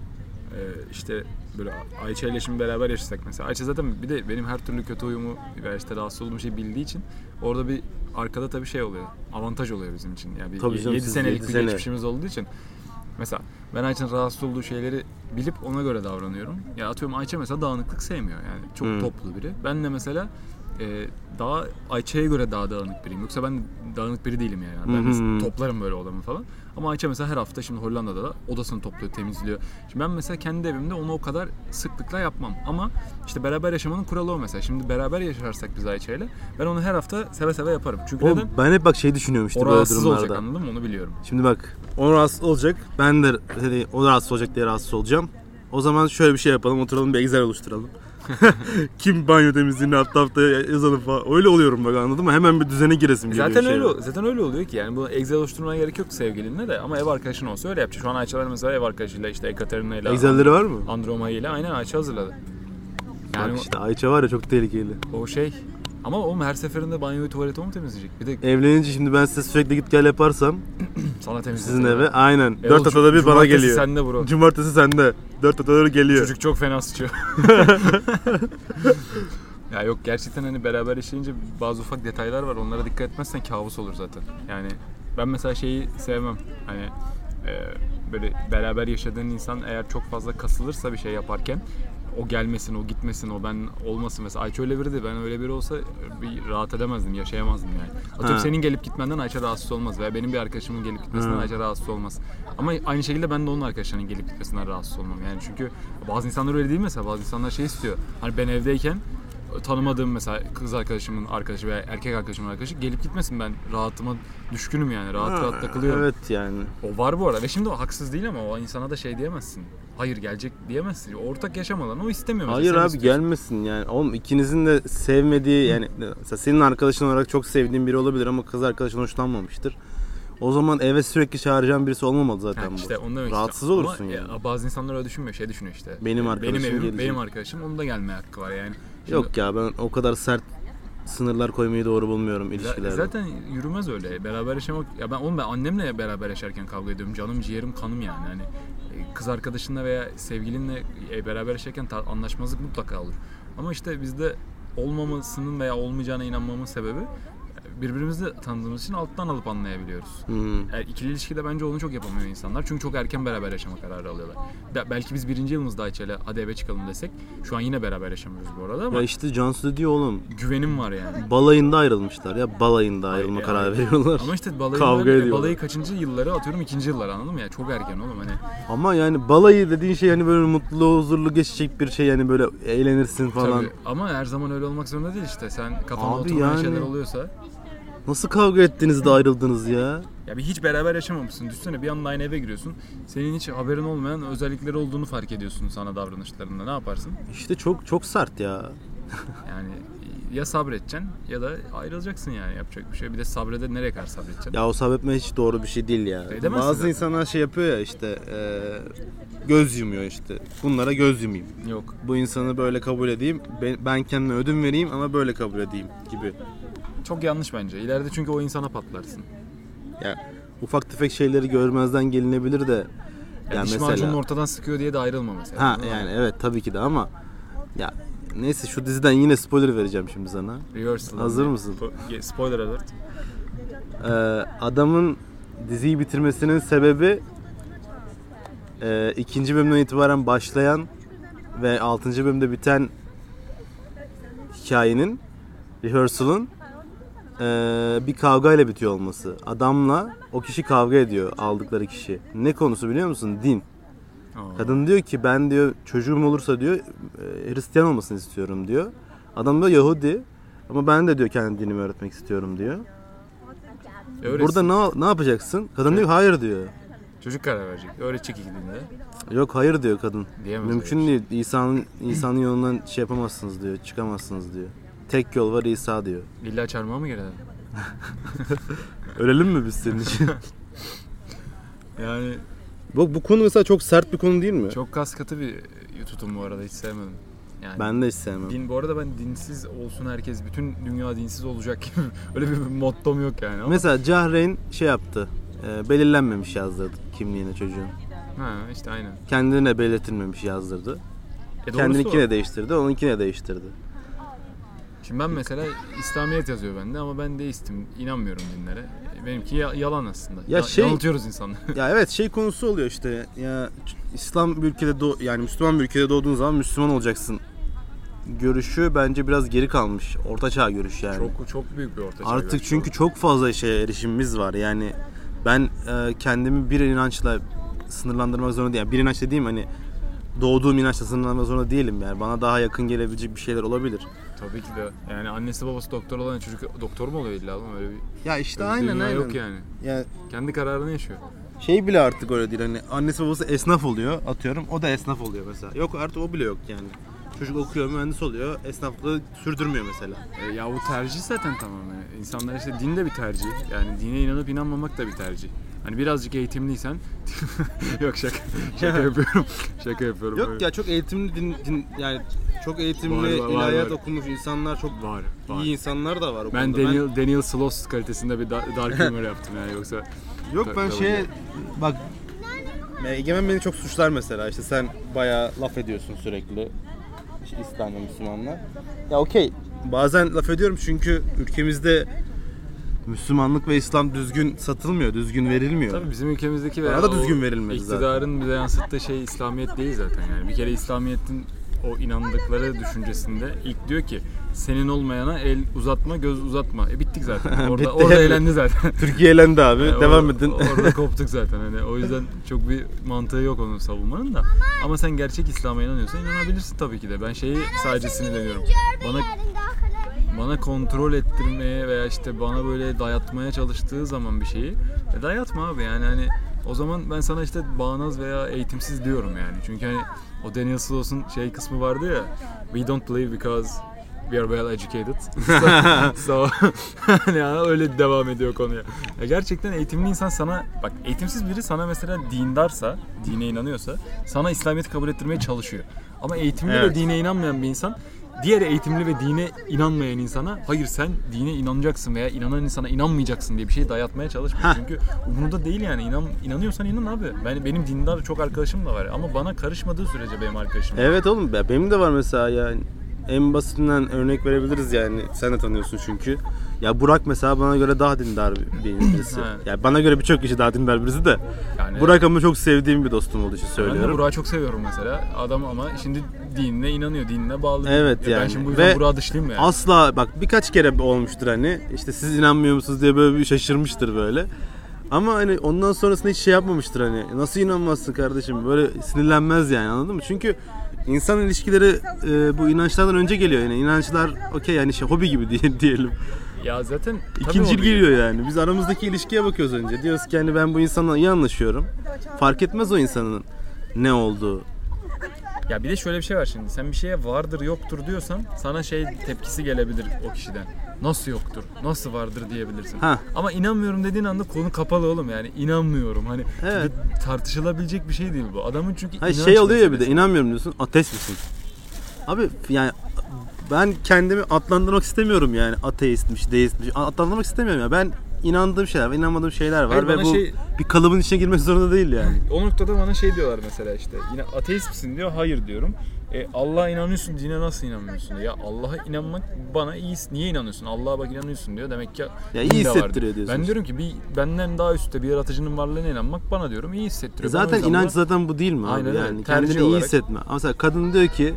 Ee, işte böyle Ayça ile şimdi beraber yaşasak mesela. Ayça zaten bir de benim her türlü kötü huyumu veya işte rahatsız olduğum şey bildiği için orada bir arkada tabii şey oluyor. Avantaj oluyor bizim için. Yani Tabii bir canım, 7 siz senelik bir sene. geçmişimiz olduğu için Mesela ben Ayça'nın rahatsız olduğu şeyleri bilip ona göre davranıyorum. Ya atıyorum Ayça mesela dağınıklık sevmiyor yani. Çok Hmm. toplu biri. Ben de mesela e, daha Ayça'ya göre daha dağınık biriyim. Yoksa ben dağınık biri değilim yani. Ben hı. toplarım böyle odamı falan. Ama Ayça mesela her hafta şimdi Hollanda'da da odasını topluyor, temizliyor. Şimdi ben mesela kendi evimde onu o kadar sıklıkla yapmam. Ama işte beraber yaşamanın kuralı o mesela. Şimdi beraber yaşarsak biz Ayça'yla ben onu her hafta seve seve yaparım. Çünkü Oğlum neden? ben hep bak şey düşünüyorum işte O böyle rahatsız olacak durumlarda. anladın mı? Onu biliyorum. Şimdi bak o rahatsız olacak. Ben de hani, o rahatsız olacak diye rahatsız olacağım. O zaman şöyle bir şey yapalım. Oturalım bir Excel oluşturalım. Kim banyo temizliğini hafta hafta yazalım falan. Öyle oluyorum bak anladın mı? Hemen bir düzene giresim geliyor. Zaten şey. öyle zaten öyle oluyor ki yani bu Excel oluşturmaya gerek yok sevgilinle de ama ev arkadaşın olsa öyle yapacak. Şu an Ayça'lar mesela ev arkadaşıyla işte Ekaterina ile Excel'leri var mı? Androma ile aynen Ayça hazırladı. Yani Bak işte Ayça var ya çok tehlikeli. o şey ama oğlum her seferinde banyoyu tuvaleti o mu temizleyecek? Bir de Evlenince şimdi ben size sürekli git gel yaparsam sana temizleyecek. sizin eve aynen. E Dört oğlum, haftada bir bana cumartesi geliyor. sende bro. Cumartesi sende. Dört haftada bir geliyor. Çocuk çok fena sıçıyor. ya yok gerçekten hani beraber yaşayınca bazı ufak detaylar var. Onlara dikkat etmezsen kabus olur zaten. Yani ben mesela şeyi sevmem. Hani e, böyle beraber yaşadığın insan eğer çok fazla kasılırsa bir şey yaparken o gelmesin, o gitmesin, o ben olmasın mesela. Ayça öyle biri de ben öyle biri olsa bir rahat edemezdim, yaşayamazdım yani. Atıyorum Ha. senin gelip gitmenden Ayça rahatsız olmaz veya benim bir arkadaşımın gelip gitmesinden Ha. Ayça rahatsız olmaz. Ama aynı şekilde ben de onun arkadaşlarının gelip gitmesinden rahatsız olmam. Yani çünkü bazı insanlar öyle değil mesela. Bazı insanlar şey istiyor. Hani ben evdeyken tanımadığım mesela kız arkadaşımın arkadaşı veya erkek arkadaşımın arkadaşı gelip gitmesin ben rahatıma düşkünüm yani rahat rahat takılıyorum. Evet yani. O var bu arada ve şimdi o haksız değil ama o insana da şey diyemezsin. Hayır gelecek diyemezsin. Ortak yaşam alanı o istemiyor. mesela, Hayır abi istiyorsun. gelmesin yani. Oğlum ikinizin de sevmediği yani mesela senin arkadaşın olarak çok sevdiğin biri olabilir ama kız arkadaşın hoşlanmamıştır. O zaman eve sürekli çağıracağın birisi olmamalı zaten bu. işte onu demek Rahatsız istiyorum. olursun Ama yani. ya, bazı insanlar öyle düşünmüyor. Şey düşünüyor işte. Benim arkadaşım benim evim, gelecek. benim arkadaşım onun da gelmeye hakkı var yani. Şimdi- Yok ya ben o kadar sert sınırlar koymayı doğru bulmuyorum ilişkilerde. Zaten yürümez öyle. Beraber yaşamak ya ben oğlum ben annemle beraber yaşarken kavga ediyorum. Canım, ciğerim, kanım yani. Hani e, kız arkadaşınla veya sevgilinle e, beraber yaşarken anlaşmazlık mutlaka olur. Ama işte bizde olmamasının veya olmayacağına inanmamın sebebi birbirimizi tanıdığımız için alttan alıp anlayabiliyoruz. Hmm. Yani ikili ilişkide bence onu çok yapamıyor insanlar. Çünkü çok erken beraber yaşama kararı alıyorlar. Be- belki biz birinci yılımızda Ayça'yla hadi eve çıkalım desek. Şu an yine beraber yaşamıyoruz bu arada ama Ya işte Cansu da diyor oğlum güvenim var yani. balayında ayrılmışlar ya balayında ayrılma Hayır, kararı hayır. veriyorlar. Ama işte balayı, Kavga ediyorlar. balayı kaçıncı yılları atıyorum ikinci yıllar anladın mı ya? Çok erken oğlum hani. Ama yani balayı dediğin şey hani böyle mutlu huzurlu geçecek bir şey yani böyle eğlenirsin falan. Tabii. Ama her zaman öyle olmak zorunda değil işte. Sen kafanda Abi oturmayan yani- şeyler oluyorsa. Nasıl kavga ettiniz de ayrıldınız ya? Ya bir hiç beraber yaşamamışsın. Düşünsene bir anda aynı eve giriyorsun. Senin hiç haberin olmayan özellikleri olduğunu fark ediyorsun sana davranışlarında. Ne yaparsın? İşte çok çok sert ya. Yani ya sabredeceksin ya da ayrılacaksın yani yapacak bir şey. Bir de sabrede nereye kadar sabredeceksin? Ya o sabretme hiç doğru bir şey değil ya. Edemezsin Bazı zaten. insanlar şey yapıyor ya işte e, göz yumuyor işte. Bunlara göz yumayım. Yok. Bu insanı böyle kabul edeyim. Ben, ben kendime ödün vereyim ama böyle kabul edeyim gibi. Çok yanlış bence. İleride çünkü o insana patlarsın. Ya ufak tefek şeyleri görmezden gelinebilir de Yani ya diş mesela macununu ortadan sıkıyor diye de ayrılma mesela. ha yani evet tabii ki de ama ya neyse şu diziden yine spoiler vereceğim şimdi sana. Reversal. Hazır mısın? Po- Spoiler alert. Ee, adamın diziyi bitirmesinin sebebi e, ikinci bölümden itibaren başlayan ve altıncı bölümde biten hikayenin rehearsal'ın e, bir kavgayla bitiyor olması. Adamla o kişi kavga ediyor aldıkları kişi. Ne konusu biliyor musun? Din. Aa. Kadın diyor ki ben diyor çocuğum olursa diyor e, Hristiyan olmasını istiyorum diyor. Adam da Yahudi ama ben de diyor kendi dinimi öğretmek istiyorum diyor. Öğretsin. Burada ne, ne yapacaksın? Kadın diyor hayır diyor. Çocuk karar verecek. Öğretecek iki dilde. Yok hayır diyor kadın. Diyemez Mümkün öyle değil. İsa'nın İsa'nın yolundan şey yapamazsınız diyor. Çıkamazsınız diyor. Tek yol var İsa diyor. İlla çarmıha mı gelelim? Ölelim mi biz senin için? Yani bu, bu konu mesela çok sert bir konu değil mi? çok kas katı bir tutum bu arada hiç sevmedim. Yani Ben de hiç sevmem. Din bu arada ben dinsiz olsun herkes bütün dünya dinsiz olacak gibi öyle bir mottom yok yani ama Mesela Cahreyn şey yaptı. E, belirlenmemiş yazdırdı kimliğine çocuğun. ha işte aynen. Kendine belirtilmemiş yazdırdı. E doğrusu Kendininkini o. de değiştirdi, onunkini de değiştirdi. Şimdi ben mesela İslamiyet yazıyor bende ama ben deistim. inanmıyorum dinlere. Benimki ya- yalan aslında. Ya şey- Yanıltıyoruz insanları. Ya evet şey konusu oluyor işte. Ya İslam bir ülkede doğ yani Müslüman bir ülkede doğduğun zaman Müslüman olacaksın. Görüşü bence biraz geri kalmış. Orta çağ görüşü yani. çok çok büyük bir orta çağ Artık görüşü çünkü o. çok fazla şeye erişimimiz var. Yani ben e, kendimi bir inançla sınırlandırmak zorunda değilim. Yani bir inanç dediğim hani doğduğum inançla sınırlandırmak zorunda değilim yani. Bana daha yakın gelebilecek bir şeyler olabilir. Tabii ki de. Yani annesi babası doktor olan çocuk doktor mu oluyor illa oğlum öyle bir Ya işte öyle bir dünya yok yani. Ya Kendi kararını yaşıyor. şey bile artık öyle değil hani annesi babası esnaf oluyor atıyorum o da esnaf oluyor mesela. Yok artık o bile yok yani. Çocuk okuyor mühendis oluyor esnaflığı sürdürmüyor mesela. E, ya bu tercih zaten tamamen. İnsanlar işte din de bir tercih. Yani dine inanıp inanmamak da bir tercih. Hani birazcık eğitimliysen yok şaka şaka yapıyorum. Şaka yapıyorum. Yok ya çok eğitimli din, din- yani çok eğitimli Var, var, ilahiyat var. okumuş insanlar çok var var. iyi insanlar da var Ben konuda. Daniel Daniel Sloss kalitesinde bir da- dark humor yaptım yani yoksa Yok ben şeye bak Egemen beni çok suçlar mesela işte sen bayağı laf ediyorsun sürekli işte İslam'la Müslümanlar. Ya okey bazen laf ediyorum çünkü ülkemizde Müslümanlık ve İslam düzgün satılmıyor, düzgün verilmiyor. Tabii bizim ülkemizdeki veya da düzgün verilmedi zaten. iktidarın bize yansıttığı şey İslamiyet değil zaten yani. Bir kere İslamiyet'in o inandıkları düşüncesinde ilk diyor ki senin olmayana el uzatma, göz uzatma. E bittik zaten. Orada Bitti. orada eğlendi zaten. Türkiye elendi abi. Yani Devam or- edin. Orada koptuk zaten hani o yüzden çok bir mantığı yok onun savunmanın da. Ama sen gerçek İslam'a inanıyorsan inanabilirsin tabii ki de. Ben şeyi sadece sinirleniyorum. Bana bana kontrol ettirmeye veya işte bana böyle dayatmaya çalıştığı zaman bir şeyi e dayatma abi yani hani o zaman ben sana işte bağnaz veya eğitimsiz diyorum yani. Çünkü hani o Daniel Sloss'un şey kısmı vardı ya We don't believe because we are well educated. so, hani ya öyle devam ediyor konuya. Ya gerçekten eğitimli insan sana bak eğitimsiz biri sana mesela dindarsa, dine inanıyorsa sana İslamiyet'i kabul ettirmeye çalışıyor. Ama eğitimli Evet. ve dine inanmayan bir insan diğer eğitimli ve dine inanmayan insana hayır sen dine inanacaksın veya inanan insana inanmayacaksın diye bir şey dayatmaya çalışmıyor. Heh. Çünkü umurunda değil yani. İnan, inanıyorsan inan abi. Ben, benim dindar çok arkadaşım da var ama bana karışmadığı sürece benim arkadaşım. var. Evet oğlum benim de var mesela yani en basitinden örnek verebiliriz yani sen de tanıyorsun çünkü. Ya Burak mesela bana göre daha dindar bir birisi. Ha. ya bana göre birçok kişi daha dindar birisi de. Yani Burak ama çok sevdiğim bir dostum olduğu için ben de söylüyorum. Burak'ı çok seviyorum mesela. Adam ama şimdi dinine inanıyor, dinine bağlı. Evet Ya Ben yani. şimdi bu yüzden Ve Burak'ı dışlayayım mı yani? Asla bak birkaç kere olmuştur hani işte siz inanmıyor musunuz diye böyle bir şaşırmıştır böyle. Ama hani ondan sonrasında hiç şey yapmamıştır hani nasıl inanmazsın kardeşim böyle sinirlenmez yani anladın mı? Çünkü insan ilişkileri e, bu inançlardan önce geliyor yani inançlar okey yani şey hobi gibi diye, diyelim. Ya zaten İkinci o bir- geliyor yani. Biz aramızdaki ilişkiye bakıyoruz önce. Diyoruz ki hani ben bu insanla iyi anlaşıyorum. Fark etmez o insanın ne olduğu. Ya bir de şöyle bir şey var şimdi. Sen bir şeye vardır yoktur diyorsan sana şey tepkisi gelebilir o kişiden. Nasıl yoktur? Nasıl vardır diyebilirsin. Ha. Ama inanmıyorum dediğin anda konu kapalı oğlum yani inanmıyorum. Hani Evet. bir tartışılabilecek bir şey değil bu. Adamın çünkü Hayır inanç şey oluyor ya bir de meselesi. inanmıyorum diyorsun ateist misin? Abi yani ben kendimi adlandırmak istemiyorum yani ateistmiş, deistmiş. Adlandırmak istemiyorum ya. Ben inandığım şeyler, var, inanmadığım şeyler var Hayır, ve bana bu şey- bir kalıbın içine girmek zorunda değil yani. O noktada bana şey diyorlar mesela işte yine ateist misin diyor hayır diyorum. E, Allah'a inanıyorsun dine nasıl inanmıyorsun diyor. Ya Allah'a inanmak bana iyi niye inanıyorsun? Allah'a bak inanıyorsun diyor. Demek ki iyi din de var hissettiriyor diyor. diyorsun. Ben diyorum ki bir benden daha üstte bir yaratıcının varlığına inanmak bana diyorum iyi hissettiriyor. Ben o Zaten yüzden inanç buna- zaten bu değil mi abi? Aynen öyle. yani Tercih kendini iyi olarak. hissetme. Ama mesela kadın diyor ki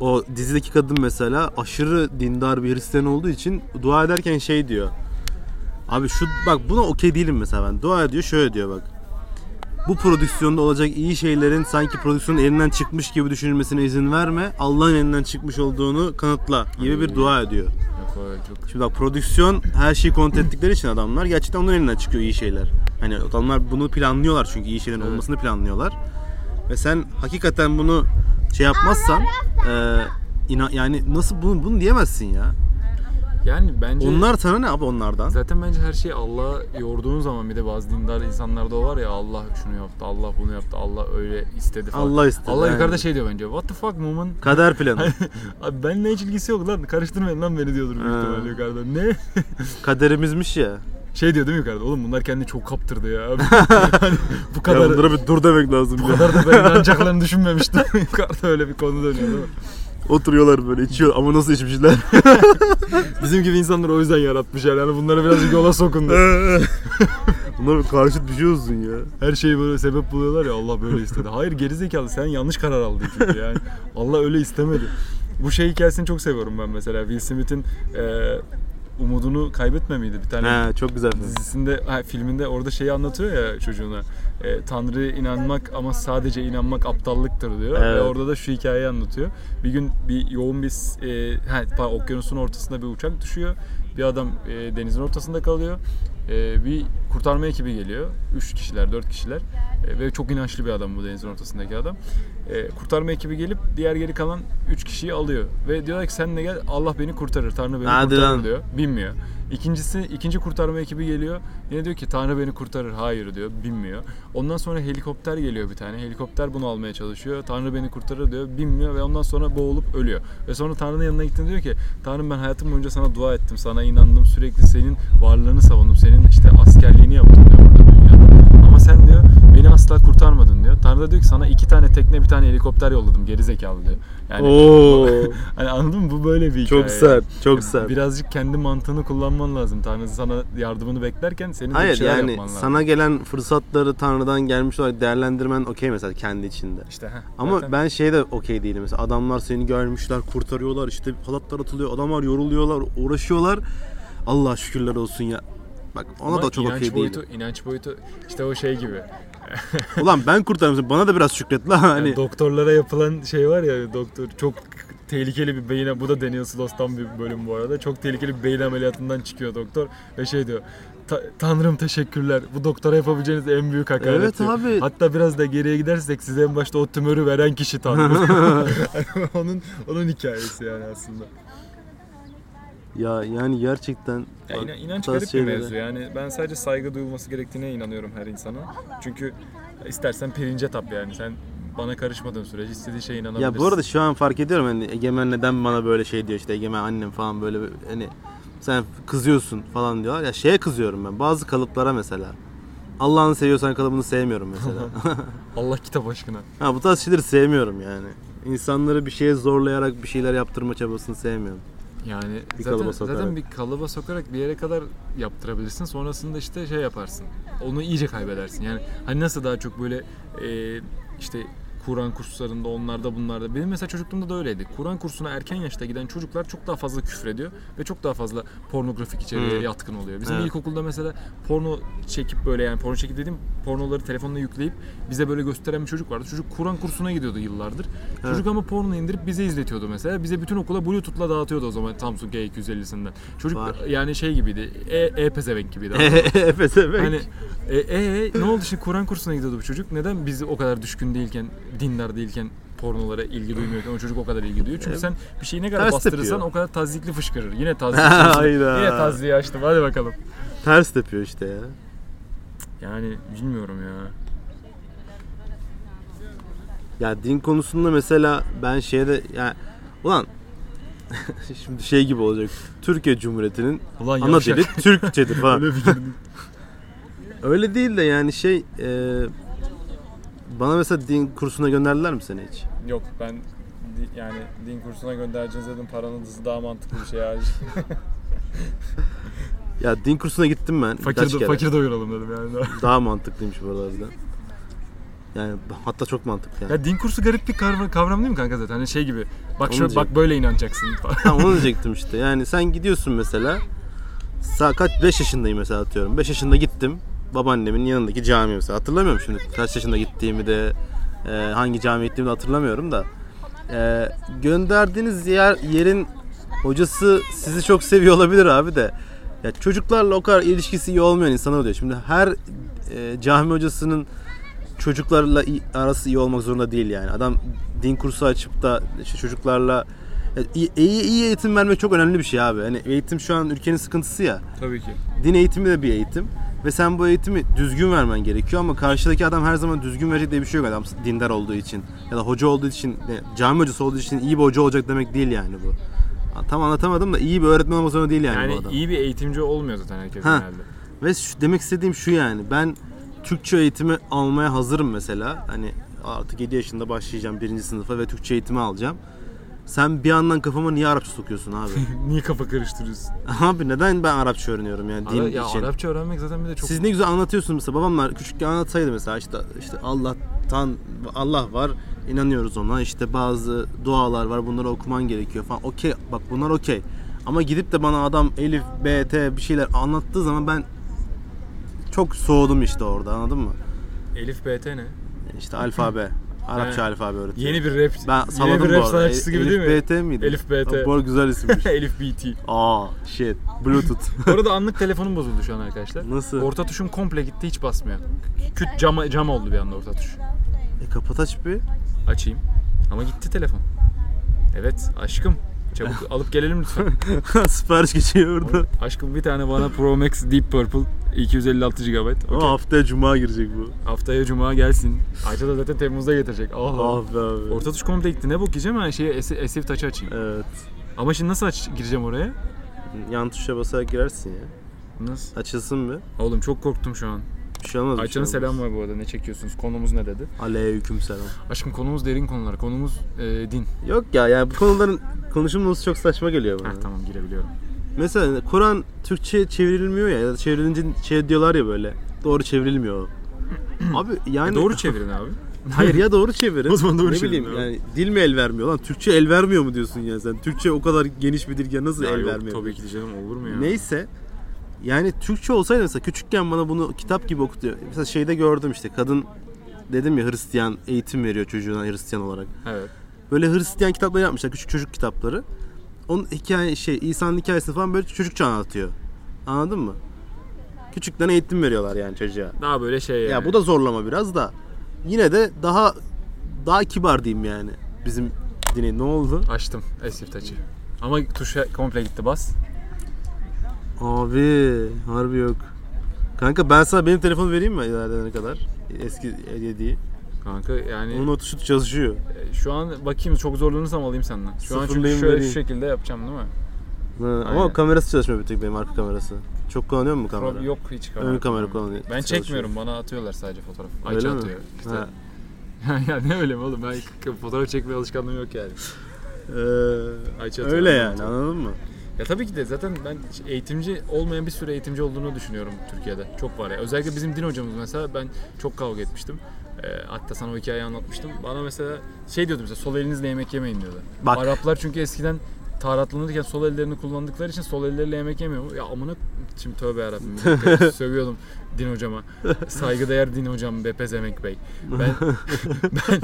o dizideki kadın mesela aşırı dindar bir Hristiyan olduğu için dua ederken şey diyor. Abi şu bak buna okey değilim mesela ben. Dua ediyor şöyle diyor bak. Bu prodüksiyonda olacak iyi şeylerin sanki prodüksiyonun elinden çıkmış gibi düşünülmesine izin verme. Allah'ın elinden çıkmış olduğunu kanıtla gibi bir dua ediyor. Çok Şimdi bak prodüksiyon her şeyi kontrol ettikleri için adamlar gerçekten onların elinden çıkıyor iyi şeyler. Hani adamlar bunu planlıyorlar çünkü iyi şeylerin Evet. olmasını planlıyorlar. Ve sen hakikaten bunu şey yapmazsan e, ina- yani nasıl bunu bunu diyemezsin ya. Yani bence Onlar sana ne abi onlardan? Zaten bence her şeyi Allah'a yorduğun zaman bir de bazı dindar insanlarda o var ya Allah şunu yaptı, Allah bunu yaptı, Allah öyle istedi falan. Allah istedi, Allah aynen. yukarıda şey diyor bence. What the fuck woman? Kader planı. Abi benimle hiç ilgisi yok lan. Karıştırmayın lan beni diyordur büyük ihtimalle yukarıda. Ne? Kaderimizmiş ya. Şey diyor değil mi yukarıda? Oğlum bunlar kendini çok kaptırdı ya. hani bu Ya kadar bunlara bir dur demek lazım bu ya. kadar da ben inanacaklarını düşünmemiştim. yukarıda öyle bir konu dönüyor değil mi? Oturuyorlar böyle içiyor ama nasıl içmişler? Bizim gibi insanlar o yüzden yaratmışlar. Yani bunları birazcık yola sokun diye. Bunlar karşıt bir şey olsun ya. Her şeyi böyle sebep buluyorlar ya Allah böyle istedi. Hayır gerizekalı sen yanlış karar aldın çünkü yani. Allah öyle istemedi. Bu şey hikayesini çok seviyorum ben mesela. Will Smith'in e, umudunu kaybetme miydi? Bir tane He çok güzel film. dizisinde, ha, filminde orada şeyi anlatıyor ya çocuğuna. E, Tanrı'ya inanmak ama sadece inanmak aptallıktır diyor. Ve Evet. orada da şu hikayeyi anlatıyor. Bir gün bir yoğun bir e, ha, pardon, okyanusun ortasında bir uçak düşüyor. Bir adam e, denizin ortasında kalıyor. E, bir kurtarma ekibi geliyor. Üç kişiler, dört kişiler. E, ve çok inançlı bir adam bu denizin ortasındaki adam. E, kurtarma ekibi gelip diğer geri kalan üç kişiyi alıyor. Ve diyorlar ki sen de gel Allah beni kurtarır. Tanrı beni Hadi kurtarır lan. diyor. Binmiyor. İkincisi, ikinci kurtarma ekibi geliyor. Yine diyor ki Tanrı beni kurtarır. Hayır diyor. Binmiyor. Ondan sonra helikopter geliyor bir tane. Helikopter bunu almaya çalışıyor. Tanrı beni kurtarır diyor. Binmiyor ve ondan sonra boğulup ölüyor. Ve sonra Tanrı'nın yanına gittiğinde diyor ki Tanrım ben hayatım boyunca sana dua ettim. Sana inandım. Sürekli senin varlığını savundum. Senin işte askerliğini yaptım diyor burada dünyada. Ama sen diyor beni asla kurtarmadın diyor. Tanrı da diyor ki sana iki tane tekne bir tane helikopter yolladım. Geri zekalı diyor. Yani Oo. hani anladın mı? Bu böyle bir hikaye. Çok sert, çok sert. Birazcık kendi mantığını kullanman lazım. Tanrı sana yardımını beklerken senin de bir Hayır şeyler yani yapman lazım. sana gelen fırsatları Tanrı'dan gelmiş olarak değerlendirmen okey mesela kendi içinde. işte heh, Ama zaten- ben şey de okey değilim mesela adamlar seni görmüşler kurtarıyorlar işte halatlar atılıyor adamlar yoruluyorlar uğraşıyorlar Allah şükürler olsun ya. Bak ona Ama da çok okey değilim. inanç boyutu işte o şey gibi. Ulan ben kurtarmışım bana da biraz şükret la hani. Yani doktorlara yapılan şey var ya doktor çok tehlikeli bir beyin bu da Daniel Sloss'tan bir bölüm bu arada. Çok tehlikeli bir beyin ameliyatından çıkıyor doktor ve şey diyor. "Ta- Tanrım teşekkürler. Bu doktora yapabileceğiniz en büyük hakaret. Evet diyor. abi. Hatta biraz da geriye gidersek size en başta o tümörü veren kişi Tanrı. onun onun hikayesi yani aslında. Ya yani gerçekten Ya inan- inanç garip bir şeylere- mevzu yani. Ben sadece saygı duyulması gerektiğine inanıyorum her insana. Çünkü istersen pirince tap yani. Sen bana karışmadığın sürece istediğin şeye inanabilirsin. Ya bu arada şu an fark ediyorum hani Egemen neden bana böyle şey diyor işte Egemen annem falan böyle hani sen kızıyorsun falan diyorlar. Ya şeye kızıyorum ben bazı kalıplara mesela. Allah'ını seviyorsan kalıbını sevmiyorum mesela. Allah kitap aşkına. ha bu tarz şeyleri sevmiyorum yani. İnsanları bir şeye zorlayarak bir şeyler yaptırma çabasını sevmiyorum. Yani Bir zaten, kalıba sokarak. zaten bir kalıba sokarak bir yere kadar yaptırabilirsin. Sonrasında işte şey yaparsın. Onu iyice kaybedersin. Yani hani nasıl daha çok böyle e, işte Kur'an kurslarında onlarda bunlarda. Benim mesela çocukluğumda da öyleydi. Kur'an kursuna erken yaşta giden çocuklar çok daha fazla küfrediyor ve çok daha fazla pornografik içeriğe Hı. yatkın oluyor. Bizim Evet. ilkokulda mesela porno çekip böyle yani porno çekip dediğim pornoları telefonla yükleyip bize böyle gösteren bir çocuk vardı. Çocuk Kur'an kursuna gidiyordu yıllardır. Çocuk ama porno indirip bize izletiyordu mesela. Bize bütün okula bluetooth'la dağıtıyordu o zaman Samsung G250'sinden. Çocuk Var. yani şey gibiydi. E, e pezevenk gibiydi. Efes evet. hani E, e, ne oldu şimdi Kur'an kursuna gidiyordu bu çocuk. Neden biz o kadar düşkün değilken, dindar değilken pornolara ilgi duymuyorken o çocuk o kadar ilgi duyuyor. Çünkü sen bir şeyi ne kadar ters bastırırsan tepiyor. o kadar tazikli fışkırır. Yine. Hayda. Yine tazliği açtım. Hadi bakalım. Ters tepiyor işte ya. Yani bilmiyorum ya. Ya din konusunda mesela ben şeyde yani ulan şimdi şey gibi olacak. Türkiye Cumhuriyeti'nin Ulan ana yavşak. dili Türkçedir falan. Öyle girdim. Öyle değil de yani şey e, bana mesela din kursuna gönderdiler mi seni hiç? Yok ben di- yani din kursuna göndereceğiniz dedim paranız daha mantıklı bir şey hariç. Ya din kursuna gittim ben fakir, birkaç kere. fakir doyuralım dedim yani. Daha mantıklıymış bu arada harbiden. Yani hatta çok mantıklı yani. Ya din kursu garip bir kavram, kavram değil mi kanka zaten? Hani şey gibi. Bak şöyle bak böyle inanacaksın falan. Ha, onu diyecektim işte. Yani sen gidiyorsun mesela. Sa kaç 5 yaşındayım mesela atıyorum. 5 yaşında gittim. Babaannemin yanındaki cami mesela. Hatırlamıyorum şimdi kaç yaşında gittiğimi de e, hangi camiye gittiğimi de hatırlamıyorum da. E, gönderdiğiniz yer yerin hocası sizi çok seviyor olabilir abi de. Ya çocuklarla o kadar ilişkisi iyi olmayan insanlar oluyor. Şimdi her e, cami hocasının çocuklarla arası iyi olmak zorunda değil yani. Adam din kursu açıp da işte çocuklarla iyi, iyi, iyi eğitim vermek çok önemli bir şey abi. Hani eğitim şu an ülkenin sıkıntısı ya. Tabii ki. Din eğitimi de bir eğitim. Ve sen bu eğitimi düzgün vermen gerekiyor ama karşıdaki adam her zaman düzgün verecek diye bir şey yok adam dindar olduğu için. Ya da hoca olduğu için, cami hocası olduğu için iyi bir hoca olacak demek değil yani bu. Tam anlatamadım da iyi bir öğretmen olmak zorunda değil yani, Yani, bu adam. iyi bir eğitimci olmuyor zaten herkes Ha. genelde. Ve şu, demek istediğim şu yani ben Türkçe eğitimi almaya hazırım mesela. Hani artık 7 yaşında başlayacağım birinci sınıfa ve Türkçe eğitimi alacağım. Sen bir yandan kafama niye Arapça sokuyorsun abi? Niye kafa karıştırıyorsun? abi neden ben Arapça öğreniyorum yani din Ara, ya için? Arapça öğrenmek zaten bir de çok... Siz ne güzel anlatıyorsunuz mesela babamlar küçükken anlatsaydı mesela işte işte Allah'tan Allah var inanıyoruz ona işte bazı dualar var bunları okuman gerekiyor falan okey bak bunlar okey ama gidip de bana adam Elif B T bir şeyler anlattığı zaman ben çok soğudum işte orada anladın mı? Elif BT ne? İşte alfabe Arapça He. alfabe öğretiyor. Yeni bir rap, ben yeni bir rap sanatçısı gibi Elif değil mi? BT miydi? Elif BT. Bu arada güzel isimmiş. Elif BT. Aa shit. Bluetooth. Bu arada anlık telefonum bozuldu şu an arkadaşlar. Nasıl? Orta tuşum komple gitti hiç basmıyor. Küt cam, cam oldu bir anda orta tuş. e kapat aç bir. Açayım. Ama gitti telefon. Evet aşkım. Çabuk alıp gelelim lütfen. Sipariş geçiyor orada. aşkım bir tane bana Pro Max Deep Purple 256 GB. Ama Okey. haftaya cuma girecek bu. Haftaya cuma gelsin. Ayça da zaten Temmuz'da getirecek. Allah. Ah be abi. Orta tuş komple gitti. Ne bakacağım ben şeye Asif Touch'ı açayım. Evet. Ama şimdi nasıl aç gireceğim oraya? Yan tuşa basarak girersin ya. Nasıl? Açılsın mı? Oğlum çok korktum şu an. Bir şey olmaz. Ayça'nın şey selam var bu arada. Ne çekiyorsunuz? Konumuz ne dedi? Aleyküm selam. Aşkım konumuz derin konular. Konumuz e, din. Yok ya yani bu konuların konuşulması çok saçma geliyor bana. Heh, tamam girebiliyorum. Mesela Kur'an Türkçe çevrilmiyor ya ya da çevrilince şey diyorlar ya böyle. Doğru çevrilmiyor. Abi yani E, doğru çevirin abi. Hayır ya doğru çevirin. O zaman doğru ne bileyim abi. yani dil mi el vermiyor lan? Türkçe el vermiyor mu diyorsun ya sen? Türkçe o kadar geniş bir dil ya nasıl Ya el yok, vermiyor? tabii ki canım olur mu ya? Neyse. Yani Türkçe olsaydı mesela küçükken bana bunu kitap gibi okutuyor. Mesela şeyde gördüm işte kadın dedim ya Hristiyan eğitim veriyor çocuğuna Hristiyan olarak. Evet. Böyle Hristiyan kitapları yapmışlar küçük çocuk kitapları. Onun hikaye şey İsa'nın hikayesini falan böyle çocukça anlatıyor. Anladın mı? Küçükten eğitim veriyorlar yani çocuğa. Daha böyle şey yani. Ya bu da zorlama biraz da. Yine de daha daha kibar diyeyim yani. Bizim dini ne oldu? Açtım Asif Touch'ı. Ama tuşa komple gitti bas. Abi harbi yok. Kanka ben sana benim telefonu vereyim mi ileride kadar? Eski hediye Kanka yani Onun o tuşu çalışıyor. e, şu an bakayım çok zorlanırsam alayım senden. Şu an çünkü Sıfırlayayım, şöyle vereyim. şu şekilde yapacağım değil mi? Ha, Aynen. ama kamerası çalışmıyor bir tek benim arka kamerası. Çok kullanıyor mu kamera? Problem yok hiç kamera. Ön kamera kullanıyor. Ben çalışıyor. çekmiyorum bana atıyorlar sadece fotoğraf. Öyle Ayça mi? atıyor. İşte. Ha. ya ne öyle mi oğlum ben fotoğraf çekme alışkanlığım yok yani. Ee, Ayça atıyor, öyle ben yani anladın mı? Ya tabii ki de zaten ben eğitimci olmayan bir sürü eğitimci olduğunu düşünüyorum Türkiye'de. Çok var ya. Özellikle bizim din hocamız mesela ben çok kavga etmiştim. Ee, hatta sana o hikayeyi anlatmıştım. Bana mesela şey diyordu mesela sol elinizle yemek yemeyin diyordu. Bak. Araplar çünkü eskiden taharatlanırken sol ellerini kullandıkları için sol elleriyle yemek yemiyor. Ya amına şimdi tövbe yarabbim. Sövüyordum din hocama. Saygıdeğer din hocam be pezemek bey. Ben ben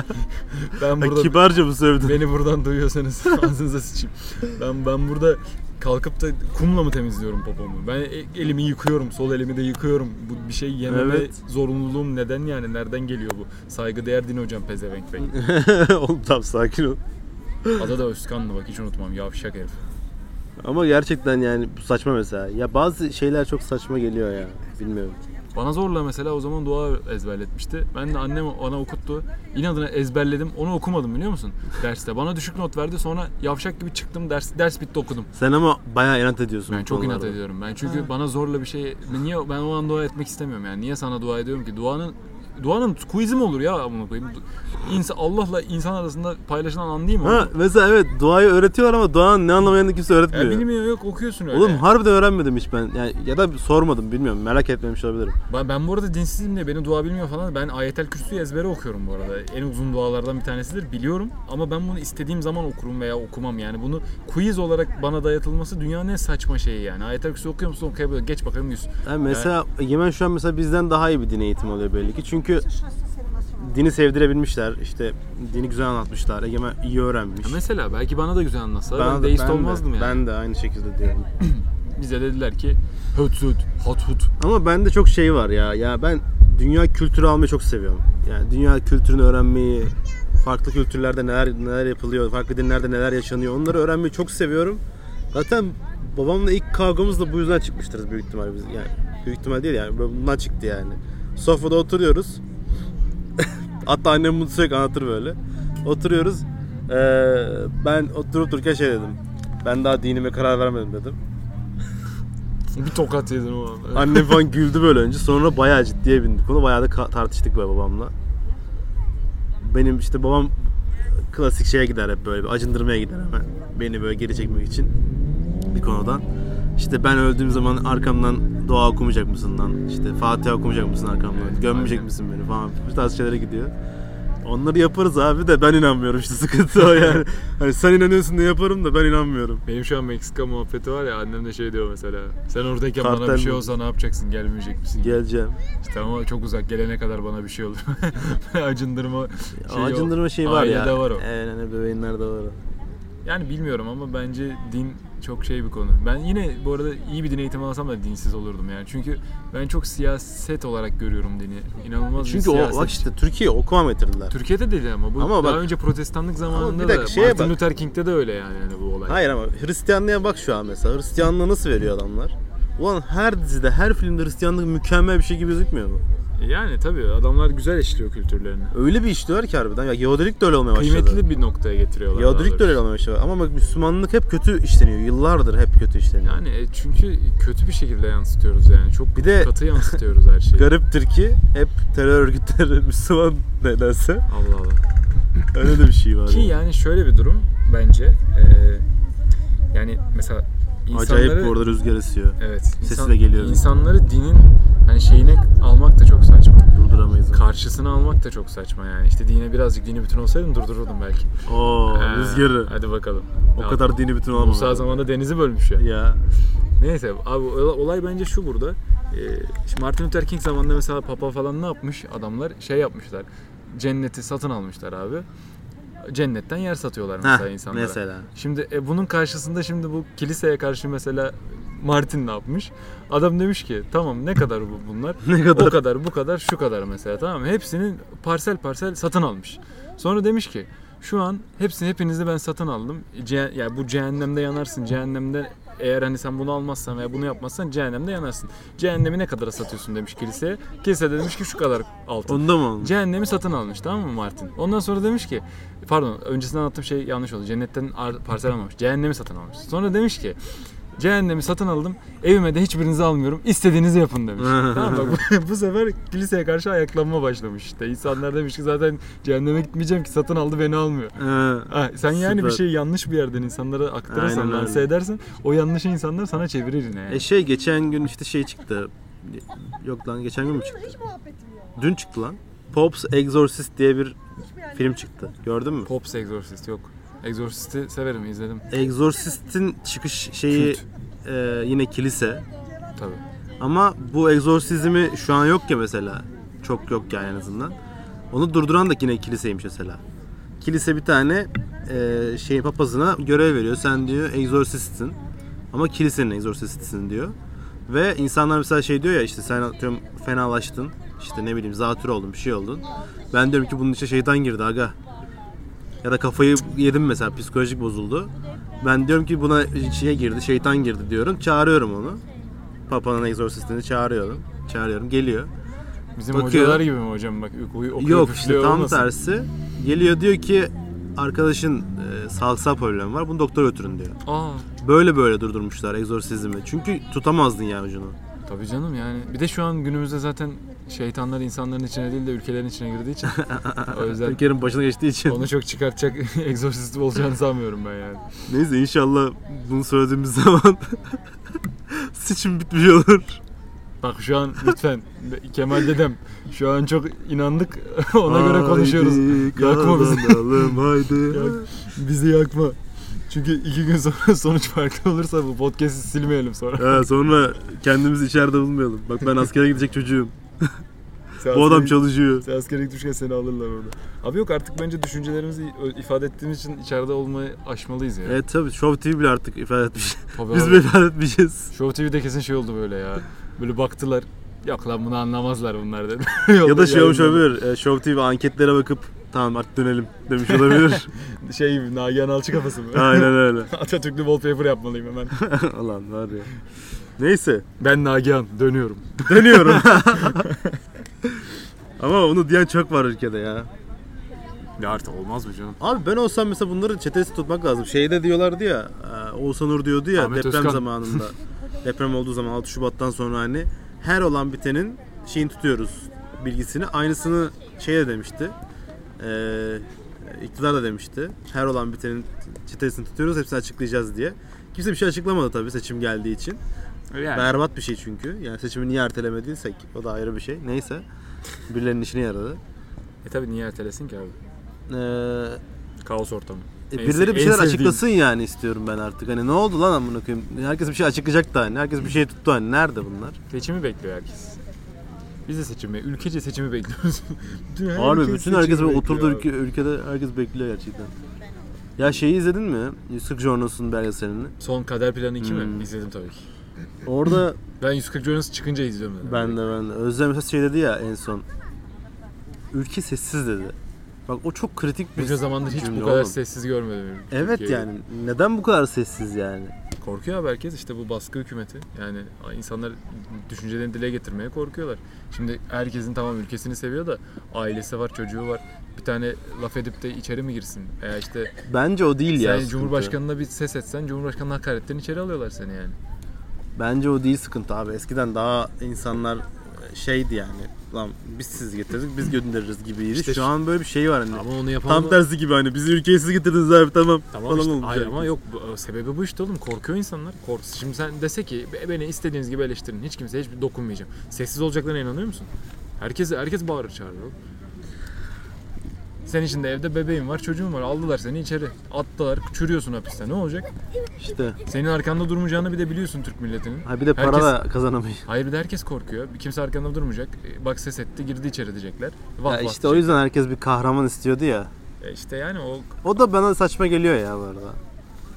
ben burada kibarca mı sövdün? Beni buradan duyuyorsanız ağzınıza sıçayım. Ben ben burada kalkıp da kumla mı temizliyorum popomu? Ben e- elimi yıkıyorum, sol elimi de yıkıyorum. Bu bir şey yememe Evet. zorunluluğum neden yani? Nereden geliyor bu? Saygıdeğer din hocam pezevenk bey. Oğlum tamam sakin ol. Adı da Özkan'dı bak hiç unutmam. Yavşak herif. Ama gerçekten yani bu saçma mesela. Ya bazı şeyler çok saçma geliyor ya. Bilmiyorum. Bana zorla mesela o zaman dua ezberletmişti. Ben de annem ona okuttu. İnadına ezberledim. Onu okumadım biliyor musun? Derste. Bana düşük not verdi. Sonra yavşak gibi çıktım. Ders ders bitti okudum. Sen ama bayağı inat ediyorsun. Ben çok inat ediyorum. Ben çünkü bana zorla bir şey niye ben o an dua etmek istemiyorum yani. Niye sana dua ediyorum ki? Duanın duanın quiz'i mi olur ya amına koyayım? İnsan Allah'la insan arasında paylaşılan an değil mi? Ha mesela evet duayı öğretiyorlar ama duanın ne anlamayını kimse Ya öğretmiyor. bilmiyor yok okuyorsun öyle. Oğlum harbiden öğrenmedim hiç ben. Yani ya da sormadım bilmiyorum. Merak etmemiş olabilirim. Ben, ben bu arada dinsizim diye beni dua bilmiyor falan. Ben ayetel kürsüyü ezbere okuyorum bu arada. En uzun dualardan bir tanesidir biliyorum. Ama ben bunu istediğim zaman okurum veya okumam yani. Bunu quiz olarak bana dayatılması dünyanın en saçma şeyi yani. Ayetel kürsü okuyor musun? Okuyabiliyor. Geç bakalım 100. Yani mesela Egemen şu an mesela bizden daha iyi bir din eğitimi alıyor belli ki. Çünkü dini sevdirebilmişler. işte dini güzel anlatmışlar. Egemen iyi öğrenmiş. Ya mesela belki bana da güzel anlatsa ben, da- deist ben de- olmazdım yani. Ben de aynı şekilde diyorum. Bize dediler ki höt höt hat hut. Ama bende çok şey var ya. Ya ben dünya kültürü almayı çok seviyorum. Yani dünya kültürünü öğrenmeyi, farklı kültürlerde neler neler yapılıyor, farklı dinlerde neler yaşanıyor onları öğrenmeyi çok seviyorum. Zaten babamla ilk kavgamız da bu yüzden çıkmıştır büyük ihtimal biz. Yani büyük ihtimal değil yani bundan çıktı yani. Sofrada oturuyoruz. Hatta annem bunu sürekli anlatır böyle. Oturuyoruz. Ee, ben oturup dururken şey dedim. Ben daha dinime karar vermedim dedim. Bir tokat yedin o an. Annem falan güldü böyle önce. Sonra bayağı ciddiye bindik. Bunu bayağı da ka- tartıştık böyle babamla. Benim işte babam klasik şeye gider hep böyle bir acındırmaya gider hemen. Beni böyle geri çekmek için bir konudan. İşte ben öldüğüm zaman arkamdan dua okumayacak mısın lan? İşte Fatiha okumayacak mısın arkamdan? Evet, Gömmeyecek aynen. misin beni falan. Bu tarz şeylere gidiyor. Onları yaparız abi de ben inanmıyorum işte sıkıntı o yani. Hani sen inanıyorsun da yaparım da ben inanmıyorum. Benim şu an Meksika muhabbeti var ya annem de şey diyor mesela. Sen oradayken bana Kartel bir şey olsa ne yapacaksın gelmeyecek misin? Geleceğim. İşte ama çok uzak gelene kadar bana bir şey olur. Acındırma şeyi. Acındırma şeyi var ya. Ailede var o. Evet, ebeveynlerde var o. Yani bilmiyorum ama bence din çok şey bir konu. Ben yine bu arada iyi bir din eğitimi alsam da dinsiz olurdum yani. Çünkü ben çok siyaset olarak görüyorum dini. İnanılmaz Çünkü bir siyaset. bak işte Türkiye okuma getirdiler. Türkiye'de dedi ama bu Ama daha bak- önce protestanlık zamanında da Martin bak. Luther King'de de öyle yani, yani bu olay. Hayır ama Hristiyanlığa bak şu an mesela. Hristiyanlığı nasıl veriyor adamlar? Ulan her dizide, her filmde Hristiyanlık mükemmel bir şey gibi gözükmüyor mu? Yani tabii adamlar güzel işliyor kültürlerini. Öyle bir işliyorlar ki harbiden. Ya Yahudilik de öyle olmaya başladı. Kıymetli bir noktaya getiriyorlar. Yahudilik de öyle olmaya başladı. Ama bak Müslümanlık hep kötü işleniyor. Yıllardır hep kötü işleniyor. Yani e, çünkü kötü bir şekilde yansıtıyoruz yani. Çok Bir de- katı yansıtıyoruz her şeyi. Gariptir ki hep terör örgütleri Müslüman nedense. Allah Allah. Öyle de bir şey var. Ki yani. şöyle bir durum bence. Ee, yani mesela insanları... Acayip bu arada rüzgar esiyor. Evet. Sesi de geliyor. İnsanları dinin hani şeyine almak da çok saçma. Durduramayız. onu. Karşısına almak da çok saçma yani. İşte dine birazcık dini bütün olsaydım durdururdum belki. Oo, Ee, rüzgarı. Hadi bakalım. O Ya, kadar dini bütün olamam. Musa zamanında denizi bölmüş ya. Ya. Neyse abi olay- bence şu burada. Ee, Martin Luther King zamanında mesela Papa falan ne yapmış adamlar? Şey yapmışlar. Cenneti satın almışlar abi. Cennetten yer satıyorlar mesela Heh, insanlara. mesela. Şimdi e, bunun karşısında şimdi bu kiliseye karşı mesela Martin ne yapmış? Adam demiş ki tamam ne kadar bu bunlar? Ne kadar? O kadar bu kadar şu kadar mesela tamam mı? Hepsinin parsel parsel satın almış. Sonra demiş ki şu an hepsini hepinizi ben satın aldım. Ce- yani bu cehennemde yanarsın. Cehennemde eğer hani sen bunu almazsan veya bunu yapmazsan cehennemde yanarsın. Cehennemi ne kadara satıyorsun demiş kiliseye. Kilise de demiş ki şu kadar altın. Onda mı olmuş? Cehennemi satın almış tamam mı Martin? Ondan sonra demiş ki pardon öncesinde anlattığım şey yanlış oldu. Cennetten ar- parsel almamış. Cehennemi satın almış. Sonra demiş ki Cehennemi satın aldım. Evime de hiçbirinizi almıyorum. İstediğinizi yapın demiş. tamam mı? bak bu, bu sefer kiliseye karşı ayaklanma başlamış işte. İnsanlar demiş ki zaten cehenneme gitmeyeceğim ki satın aldı beni almıyor. Ha, sen yani bir Süper. şey yanlış bir yerden insanlara aktarırsan, Aynen öyle. lanse edersen o yanlışı insanlar sana çevirir yine. Yani. E şey geçen gün işte şey çıktı. Yok lan geçen gün mü çıktı? Dün çıktı lan. Pops Exorcist diye bir film çıktı. Gördün mü? Pops Exorcist yok. Exorcist'i severim izledim. Exorcist'in çıkış şeyi Kült. e, yine kilise. Tabii. Ama bu egzorsizmi şu an yok ya mesela. Çok yok yani en azından. Onu durduran da yine kiliseymiş mesela. Kilise bir tane e, şey papazına görev veriyor. Sen diyor egzorsistsin. Ama kilisenin egzorsistsin diyor. Ve insanlar mesela şey diyor ya işte sen atıyorum fenalaştın. işte ne bileyim zatür oldun bir şey oldun. Ben diyorum ki bunun içine şeytan girdi aga. Ya da kafayı yedim mesela psikolojik bozuldu. Ben diyorum ki buna şeye girdi şeytan girdi diyorum. Çağırıyorum onu. Papa'nın egzorsistini çağırıyorum. Çağırıyorum geliyor. Bizim Bakıyor. hocalar gibi mi hocam bak okuyu okuyor Yok işte tam olmasın. tersi. Geliyor diyor ki arkadaşın e, sağlıksal problem var bunu doktora götürün diyor. Aa Böyle böyle durdurmuşlar egzorsizmi. Çünkü tutamazdın ya ucunu. tabii canım yani. Bir de şu an günümüzde zaten şeytanlar insanların içine değil de ülkelerin içine girdiği için o yüzden Ülkenin başına geçtiği için. onu çok çıkartacak egzorsist olacağını sanmıyorum ben yani. Neyse inşallah bunu söylediğimiz zaman seçim bitmiş olur. Bak şu an lütfen Kemal dedem şu an çok inandık ona göre konuşuyoruz. Yakma bizi. haydi. Yak, bizi yakma. Çünkü iki gün sonra sonuç farklı olursa bu podcast'i silmeyelim sonra. Ha, sonra kendimizi içeride bulmayalım. Bak ben askere gidecek çocuğum. Sen Bu adam çalışıyor. Sen askere gitmişken seni alırlar orada. Abi yok artık bence düşüncelerimizi ifade ettiğimiz için içeride olmayı aşmalıyız ya. Evet tabii Show TV bile artık ifade etmiş. Tabii Biz abi. ifade etmeyeceğiz. Show TV'de kesin şey oldu böyle ya. Böyle baktılar. Yok lan bunu anlamazlar bunlar dedi. ya da şey olmuş olabilir. e, Show TV anketlere bakıp tamam artık dönelim demiş olabilir. Şey Nagihan Alçı kafası mı? Aynen öyle. Atatürk'lü wallpaper yapmalıyım hemen. Ulan var ya. Neyse. Ben Nagihan dönüyorum. Dönüyorum. Ama onu diyen çok var ülkede ya. Ya artık olmaz mı canım? Abi ben olsam mesela bunları çetesi tutmak lazım. Şeyde diyorlardı ya, e, Oğuzhan Uğur diyordu ya Ahmet deprem Özkan. zamanında. deprem olduğu zaman 6 Şubat'tan sonra hani her olan bitenin şeyini tutuyoruz bilgisini. Aynısını şey de demişti. E, iktidar da demişti. Her olan bitenin çetesini tutuyoruz hepsini açıklayacağız diye. Kimse bir şey açıklamadı tabii seçim geldiği için. Yani. Berbat bir şey çünkü. Yani seçimi niye ertelemediysek o da ayrı bir şey. Neyse. Birilerinin işine yaradı. E tabi niye ertelesin ki abi? Ee, Kaos ortamı. E, En birileri se- bir en şeyler sevdiğim. açıklasın yani istiyorum ben artık. Hani ne oldu lan amına koyayım? Herkes bir şey açıklayacak da hani. Herkes bir şey tuttu hani. Nerede bunlar? Seçimi bekliyor herkes. Biz de seçimi, ülkece seçimi bekliyoruz. bütün Harbi bütün seçimi herkes böyle bekliyor oturdu abi. ülke, ülkede herkes bekliyor gerçekten. Ya şeyi izledin mi? 140 Jornos'un belgeselini. Son Kader Planı 2 Hmm. mi? İzledim tabii ki. Orada Ben 140 Jonas çıkınca izliyorum. dedim. ben de ben de. Özlem mesela şey dedi ya en son. Ülke sessiz dedi. Bak o çok kritik bir Bunca zamandır hiç bu kadar oğlum. sessiz görmedim. Evet Türkiye'yi. yani neden bu kadar sessiz yani? Korkuyor abi herkes işte bu baskı hükümeti. Yani insanlar düşüncelerini dile getirmeye korkuyorlar. Şimdi herkesin tamam ülkesini seviyor da ailesi var, çocuğu var. Bir tane laf edip de içeri mi girsin? Veya işte Bence o değil ya. sen. Cumhurbaşkanına bir ses etsen Cumhurbaşkanı hakaretten içeri alıyorlar seni yani. Bence o değil sıkıntı abi. Eskiden daha insanlar şeydi yani. Lan biz siz getirdik biz göndeririz gibiydi. İşte Şu an böyle bir şey var hani. Ama onu yapan Tam tersi gibi hani bizi ülkeye siz getirdiniz abi tamam. Tamam falan işte, olmuş hayır ama yok bu- sebebi bu işte oğlum korkuyor insanlar. Kork Şimdi sen dese ki "Be- beni istediğiniz gibi eleştirin hiç kimseye hiç dokunmayacağım. Sessiz olacaklarına inanıyor musun? Herkes herkes bağırır çağırır oğlum. Senin şimdi evde bebeğin var, çocuğun var. Aldılar seni içeri. Attılar, çürüyorsun hapiste. Ne olacak? İşte. Senin arkanda durmayacağını bir de biliyorsun Türk milletinin. Ha bir de para Herkes- da kazanamayız. Hayır bir de herkes korkuyor. Kimse arkanda durmayacak. E, Bak ses etti, girdi içeri diyecekler. Vah Ya vah işte o yüzden herkes bir kahraman istiyordu ya. E işte yani o O da bana saçma geliyor ya bu arada.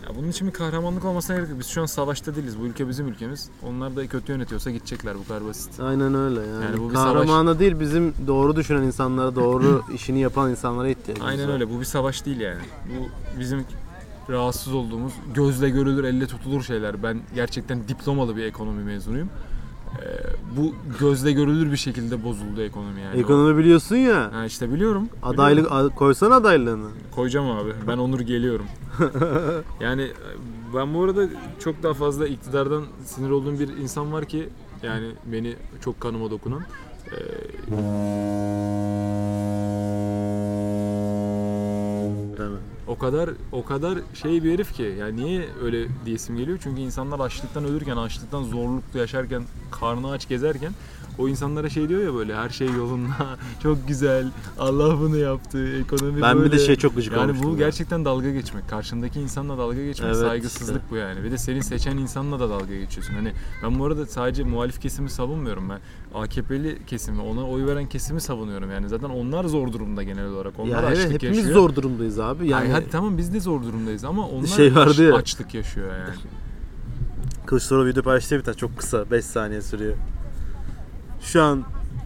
Ya bunun için bir kahramanlık olmasına gerek yok. Biz şu an savaşta değiliz. Bu ülke bizim ülkemiz. Onlar da kötü yönetiyorsa gidecekler. Bu kadar basit. Aynen öyle yani. Yani bu bir Kahramana değil bizim doğru düşünen insanlara, doğru işini yapan insanlara ihtiyacımız Aynen var. öyle. Bu bir savaş değil yani. Bu bizim rahatsız olduğumuz, gözle görülür, elle tutulur şeyler. Ben gerçekten diplomalı bir ekonomi mezunuyum. Ee, bu gözle görülür bir şekilde bozuldu ekonomi yani. Ekonomi biliyorsun ya. Ha işte biliyorum. Adaylık a- koysana adaylığını. Koyacağım abi. Ben Onur geliyorum. yani ben bu arada çok daha fazla iktidardan sinir olduğum bir insan var ki yani beni çok kanıma dokunan. Ee, o kadar o kadar şey bir herif ki yani niye öyle diyesim geliyor? Çünkü insanlar açlıktan ölürken, açlıktan zorlukla yaşarken, karnı aç gezerken o insanlara şey diyor ya böyle her şey yolunda, çok güzel, Allah bunu yaptı, ekonomi Ben böyle. bir de şey çok gıcık Yani bu ya. gerçekten dalga geçmek. Karşındaki insanla dalga geçmek Evet, saygısızlık işte. bu yani. Bir de seni seçen insanla da dalga geçiyorsun. Hani ben bu arada sadece muhalif kesimi savunmuyorum ben. AKP'li kesimi, ona oy veren kesimi savunuyorum yani. Zaten onlar zor durumda genel olarak. Onlar Ya açlık evet hepimiz yaşıyor. zor durumdayız abi. Yani Yani hadi tamam biz de zor durumdayız ama onlar Şey vardı ya. açlık yaşıyor yani. Kılıçdaroğlu video paylaştı bir tane çok kısa 5 saniye sürüyor. Şu an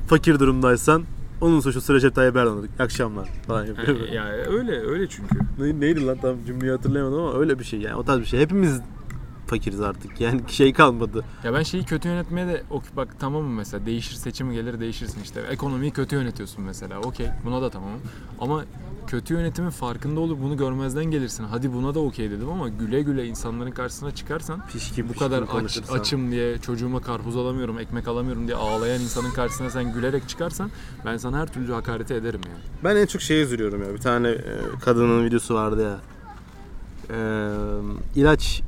fakir durumdaysan onun suçlusu Recep Tayyip Erdoğan. İyi akşamlar falan yapıyor. Yani, yani öyle öyle çünkü. Ne- Neydi lan tam cümleyi hatırlayamadım ama öyle bir şey yani o tarz bir şey. Hepimiz fakiriz artık yani şey kalmadı. Ya ben şeyi kötü yönetmeye de ok- bak tamam mı mesela değişir seçimi gelir değişirsin işte ekonomiyi kötü yönetiyorsun mesela okey buna da tamam ama kötü yönetimin farkında olup bunu görmezden gelirsin hadi buna da okey dedim ama güle güle insanların karşısına çıkarsan Pişkin bu kadar aç, açım diye çocuğuma karpuz alamıyorum ekmek alamıyorum diye ağlayan insanın karşısına sen gülerek çıkarsan ben sana her türlü hakareti ederim yani. Ben en çok şeye üzülüyorum ya. Bir tane e, kadının videosu vardı ya. E, ilaç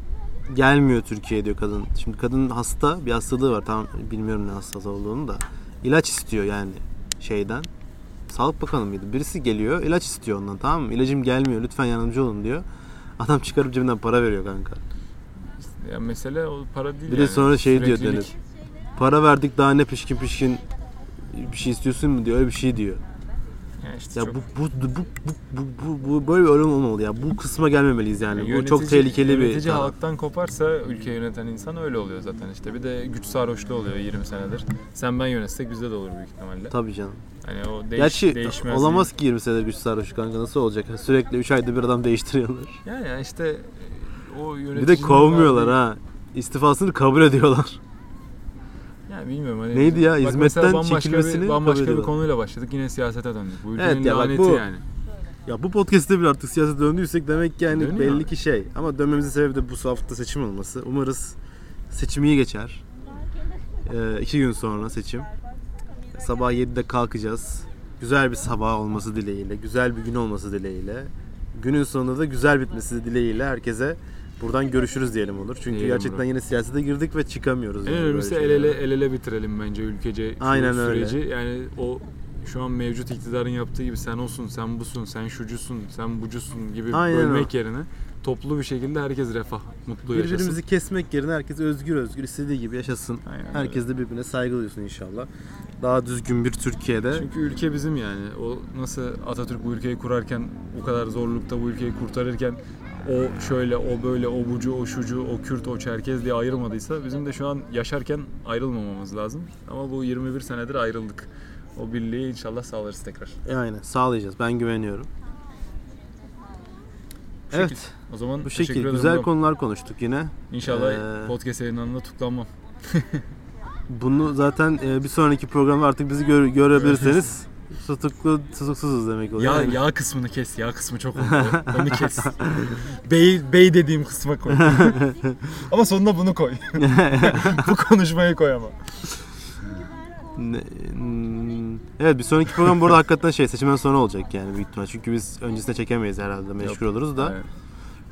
gelmiyor Türkiye'ye diyor kadın. Şimdi kadın hasta, bir hastalığı var. Tam bilmiyorum ne hastası olduğunu da. İlaç istiyor yani şeyden. Sağlık Bakanı mıydı? Birisi geliyor, ilaç istiyor ondan tamam mı? İlacım gelmiyor, lütfen yardımcı olun diyor. Adam çıkarıp cebinden para veriyor kanka. Ya mesele o para değil Bir de yani. sonra şey diyor Süreklilik. dönüp. Para verdik daha ne pişkin pişkin bir şey istiyorsun mu diyor. Öyle bir şey diyor. Yani işte Ya çok- bu bu bu bu bu, bu, böyle bir ölüm olmamalı ya. Bu kısma gelmemeliyiz yani. Yani o çok yönetici- tehlikeli bir Yönetici halktan koparsa ülke yöneten insan öyle oluyor zaten işte. Bir de güç sarhoşluğu oluyor 20 senedir. Sen ben yönetsek bizde de olur büyük ihtimalle. Tabii canım. Hani o değiş, Gerçi değişmez. olamaz ki 20 senedir güç sarhoş kanka nasıl olacak? Sürekli 3 ayda bir adam değiştiriyorlar. Yani, işte e, o Bir yöneticinin de kovmuyorlar verdiği- ha. İstifasını kabul ediyorlar. Yani bilmiyorum hani. Neydi ya? Bak Hizmetten bambaşka çekilmesini bir, bambaşka bir konuyla başladık. Yine siyasete döndük. Bu ülkenin Evet ya laneti bu- yani. Ya bu podcast'te bile artık siyasete döndüysek demek ki yani Dönüyor. belli ki şey. Ama dönmemizin sebebi de bu hafta seçim olması. Umarız seçim iyi geçer. Ee, iki gün sonra seçim. Sabah 7'de kalkacağız. Güzel bir sabah olması dileğiyle, güzel bir gün olması dileğiyle. Günün sonunda da güzel bitmesi dileğiyle herkese buradan görüşürüz diyelim olur. Çünkü Diyelim gerçekten bro. yine siyasete girdik ve çıkamıyoruz. En önemlisi el ele, el ele bitirelim bence ülkece Aynen öyle. süreci. Yani o şu an mevcut iktidarın yaptığı gibi sen olsun, sen busun, sen şucusun, sen bucusun gibi Aynen bölmek yerine toplu bir şekilde herkes refah, mutlu yaşasın. Birbirimizi kesmek yerine herkes özgür özgür istediği gibi yaşasın. Aynen öyle. Herkes de birbirine saygı duysun inşallah. Daha düzgün bir Türkiye'de. Çünkü ülke bizim yani. O nasıl Atatürk bu ülkeyi kurarken bu kadar zorlukta bu ülkeyi kurtarırken o şöyle, o böyle, o bucu, o şucu, o Kürt, o Çerkez diye ayırmadıysa bizim de şu an yaşarken ayrılmamamız lazım. Ama bu 21 senedir ayrıldık. O birliği inşallah sağlarız tekrar. E, Aynen sağlayacağız. Ben güveniyorum. Bu Evet. şekil. O zaman Bu ederim. güzel konular konuştuk yine. İnşallah Ee, podcast yayınlarında tuklanmam. Bunu zaten e, bir sonraki programda artık bizi gör- görebilirseniz tutuklu tutuksuzuz demek oluyor. Ya Yani yağ kısmını kes. Yağ kısmı çok oldu. Onu kes. Bey bey dediğim kısma koy. ama sonuna bunu koy. Bu konuşmayı koy ama. Ne- hmm, Evet bir sonraki program bu arada hakikaten şey seçimden sonra olacak yani büyük ihtimal. Çünkü biz öncesinde çekemeyiz herhalde meşgul oluruz da. Evet.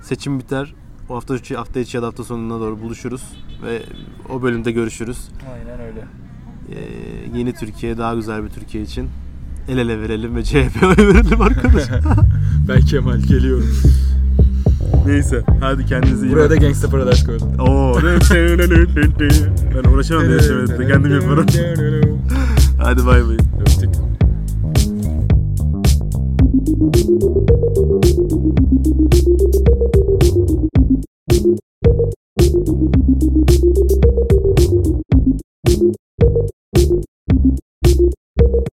Seçim biter. O hafta içi, hafta içi ya da hafta sonuna doğru buluşuruz ve o bölümde görüşürüz. Aynen öyle. Ee, yeni Türkiye, daha güzel bir Türkiye için el ele verelim ve CHP oy verelim arkadaş. Ben Kemal geliyorum. Neyse, hadi kendinize iyi Buraya da bakın. Gangsta Paradise koydum. Oo. ben uğraşamam diye söylemedim. Kendim yaparım. Hadi bay bay. Öptük. Thank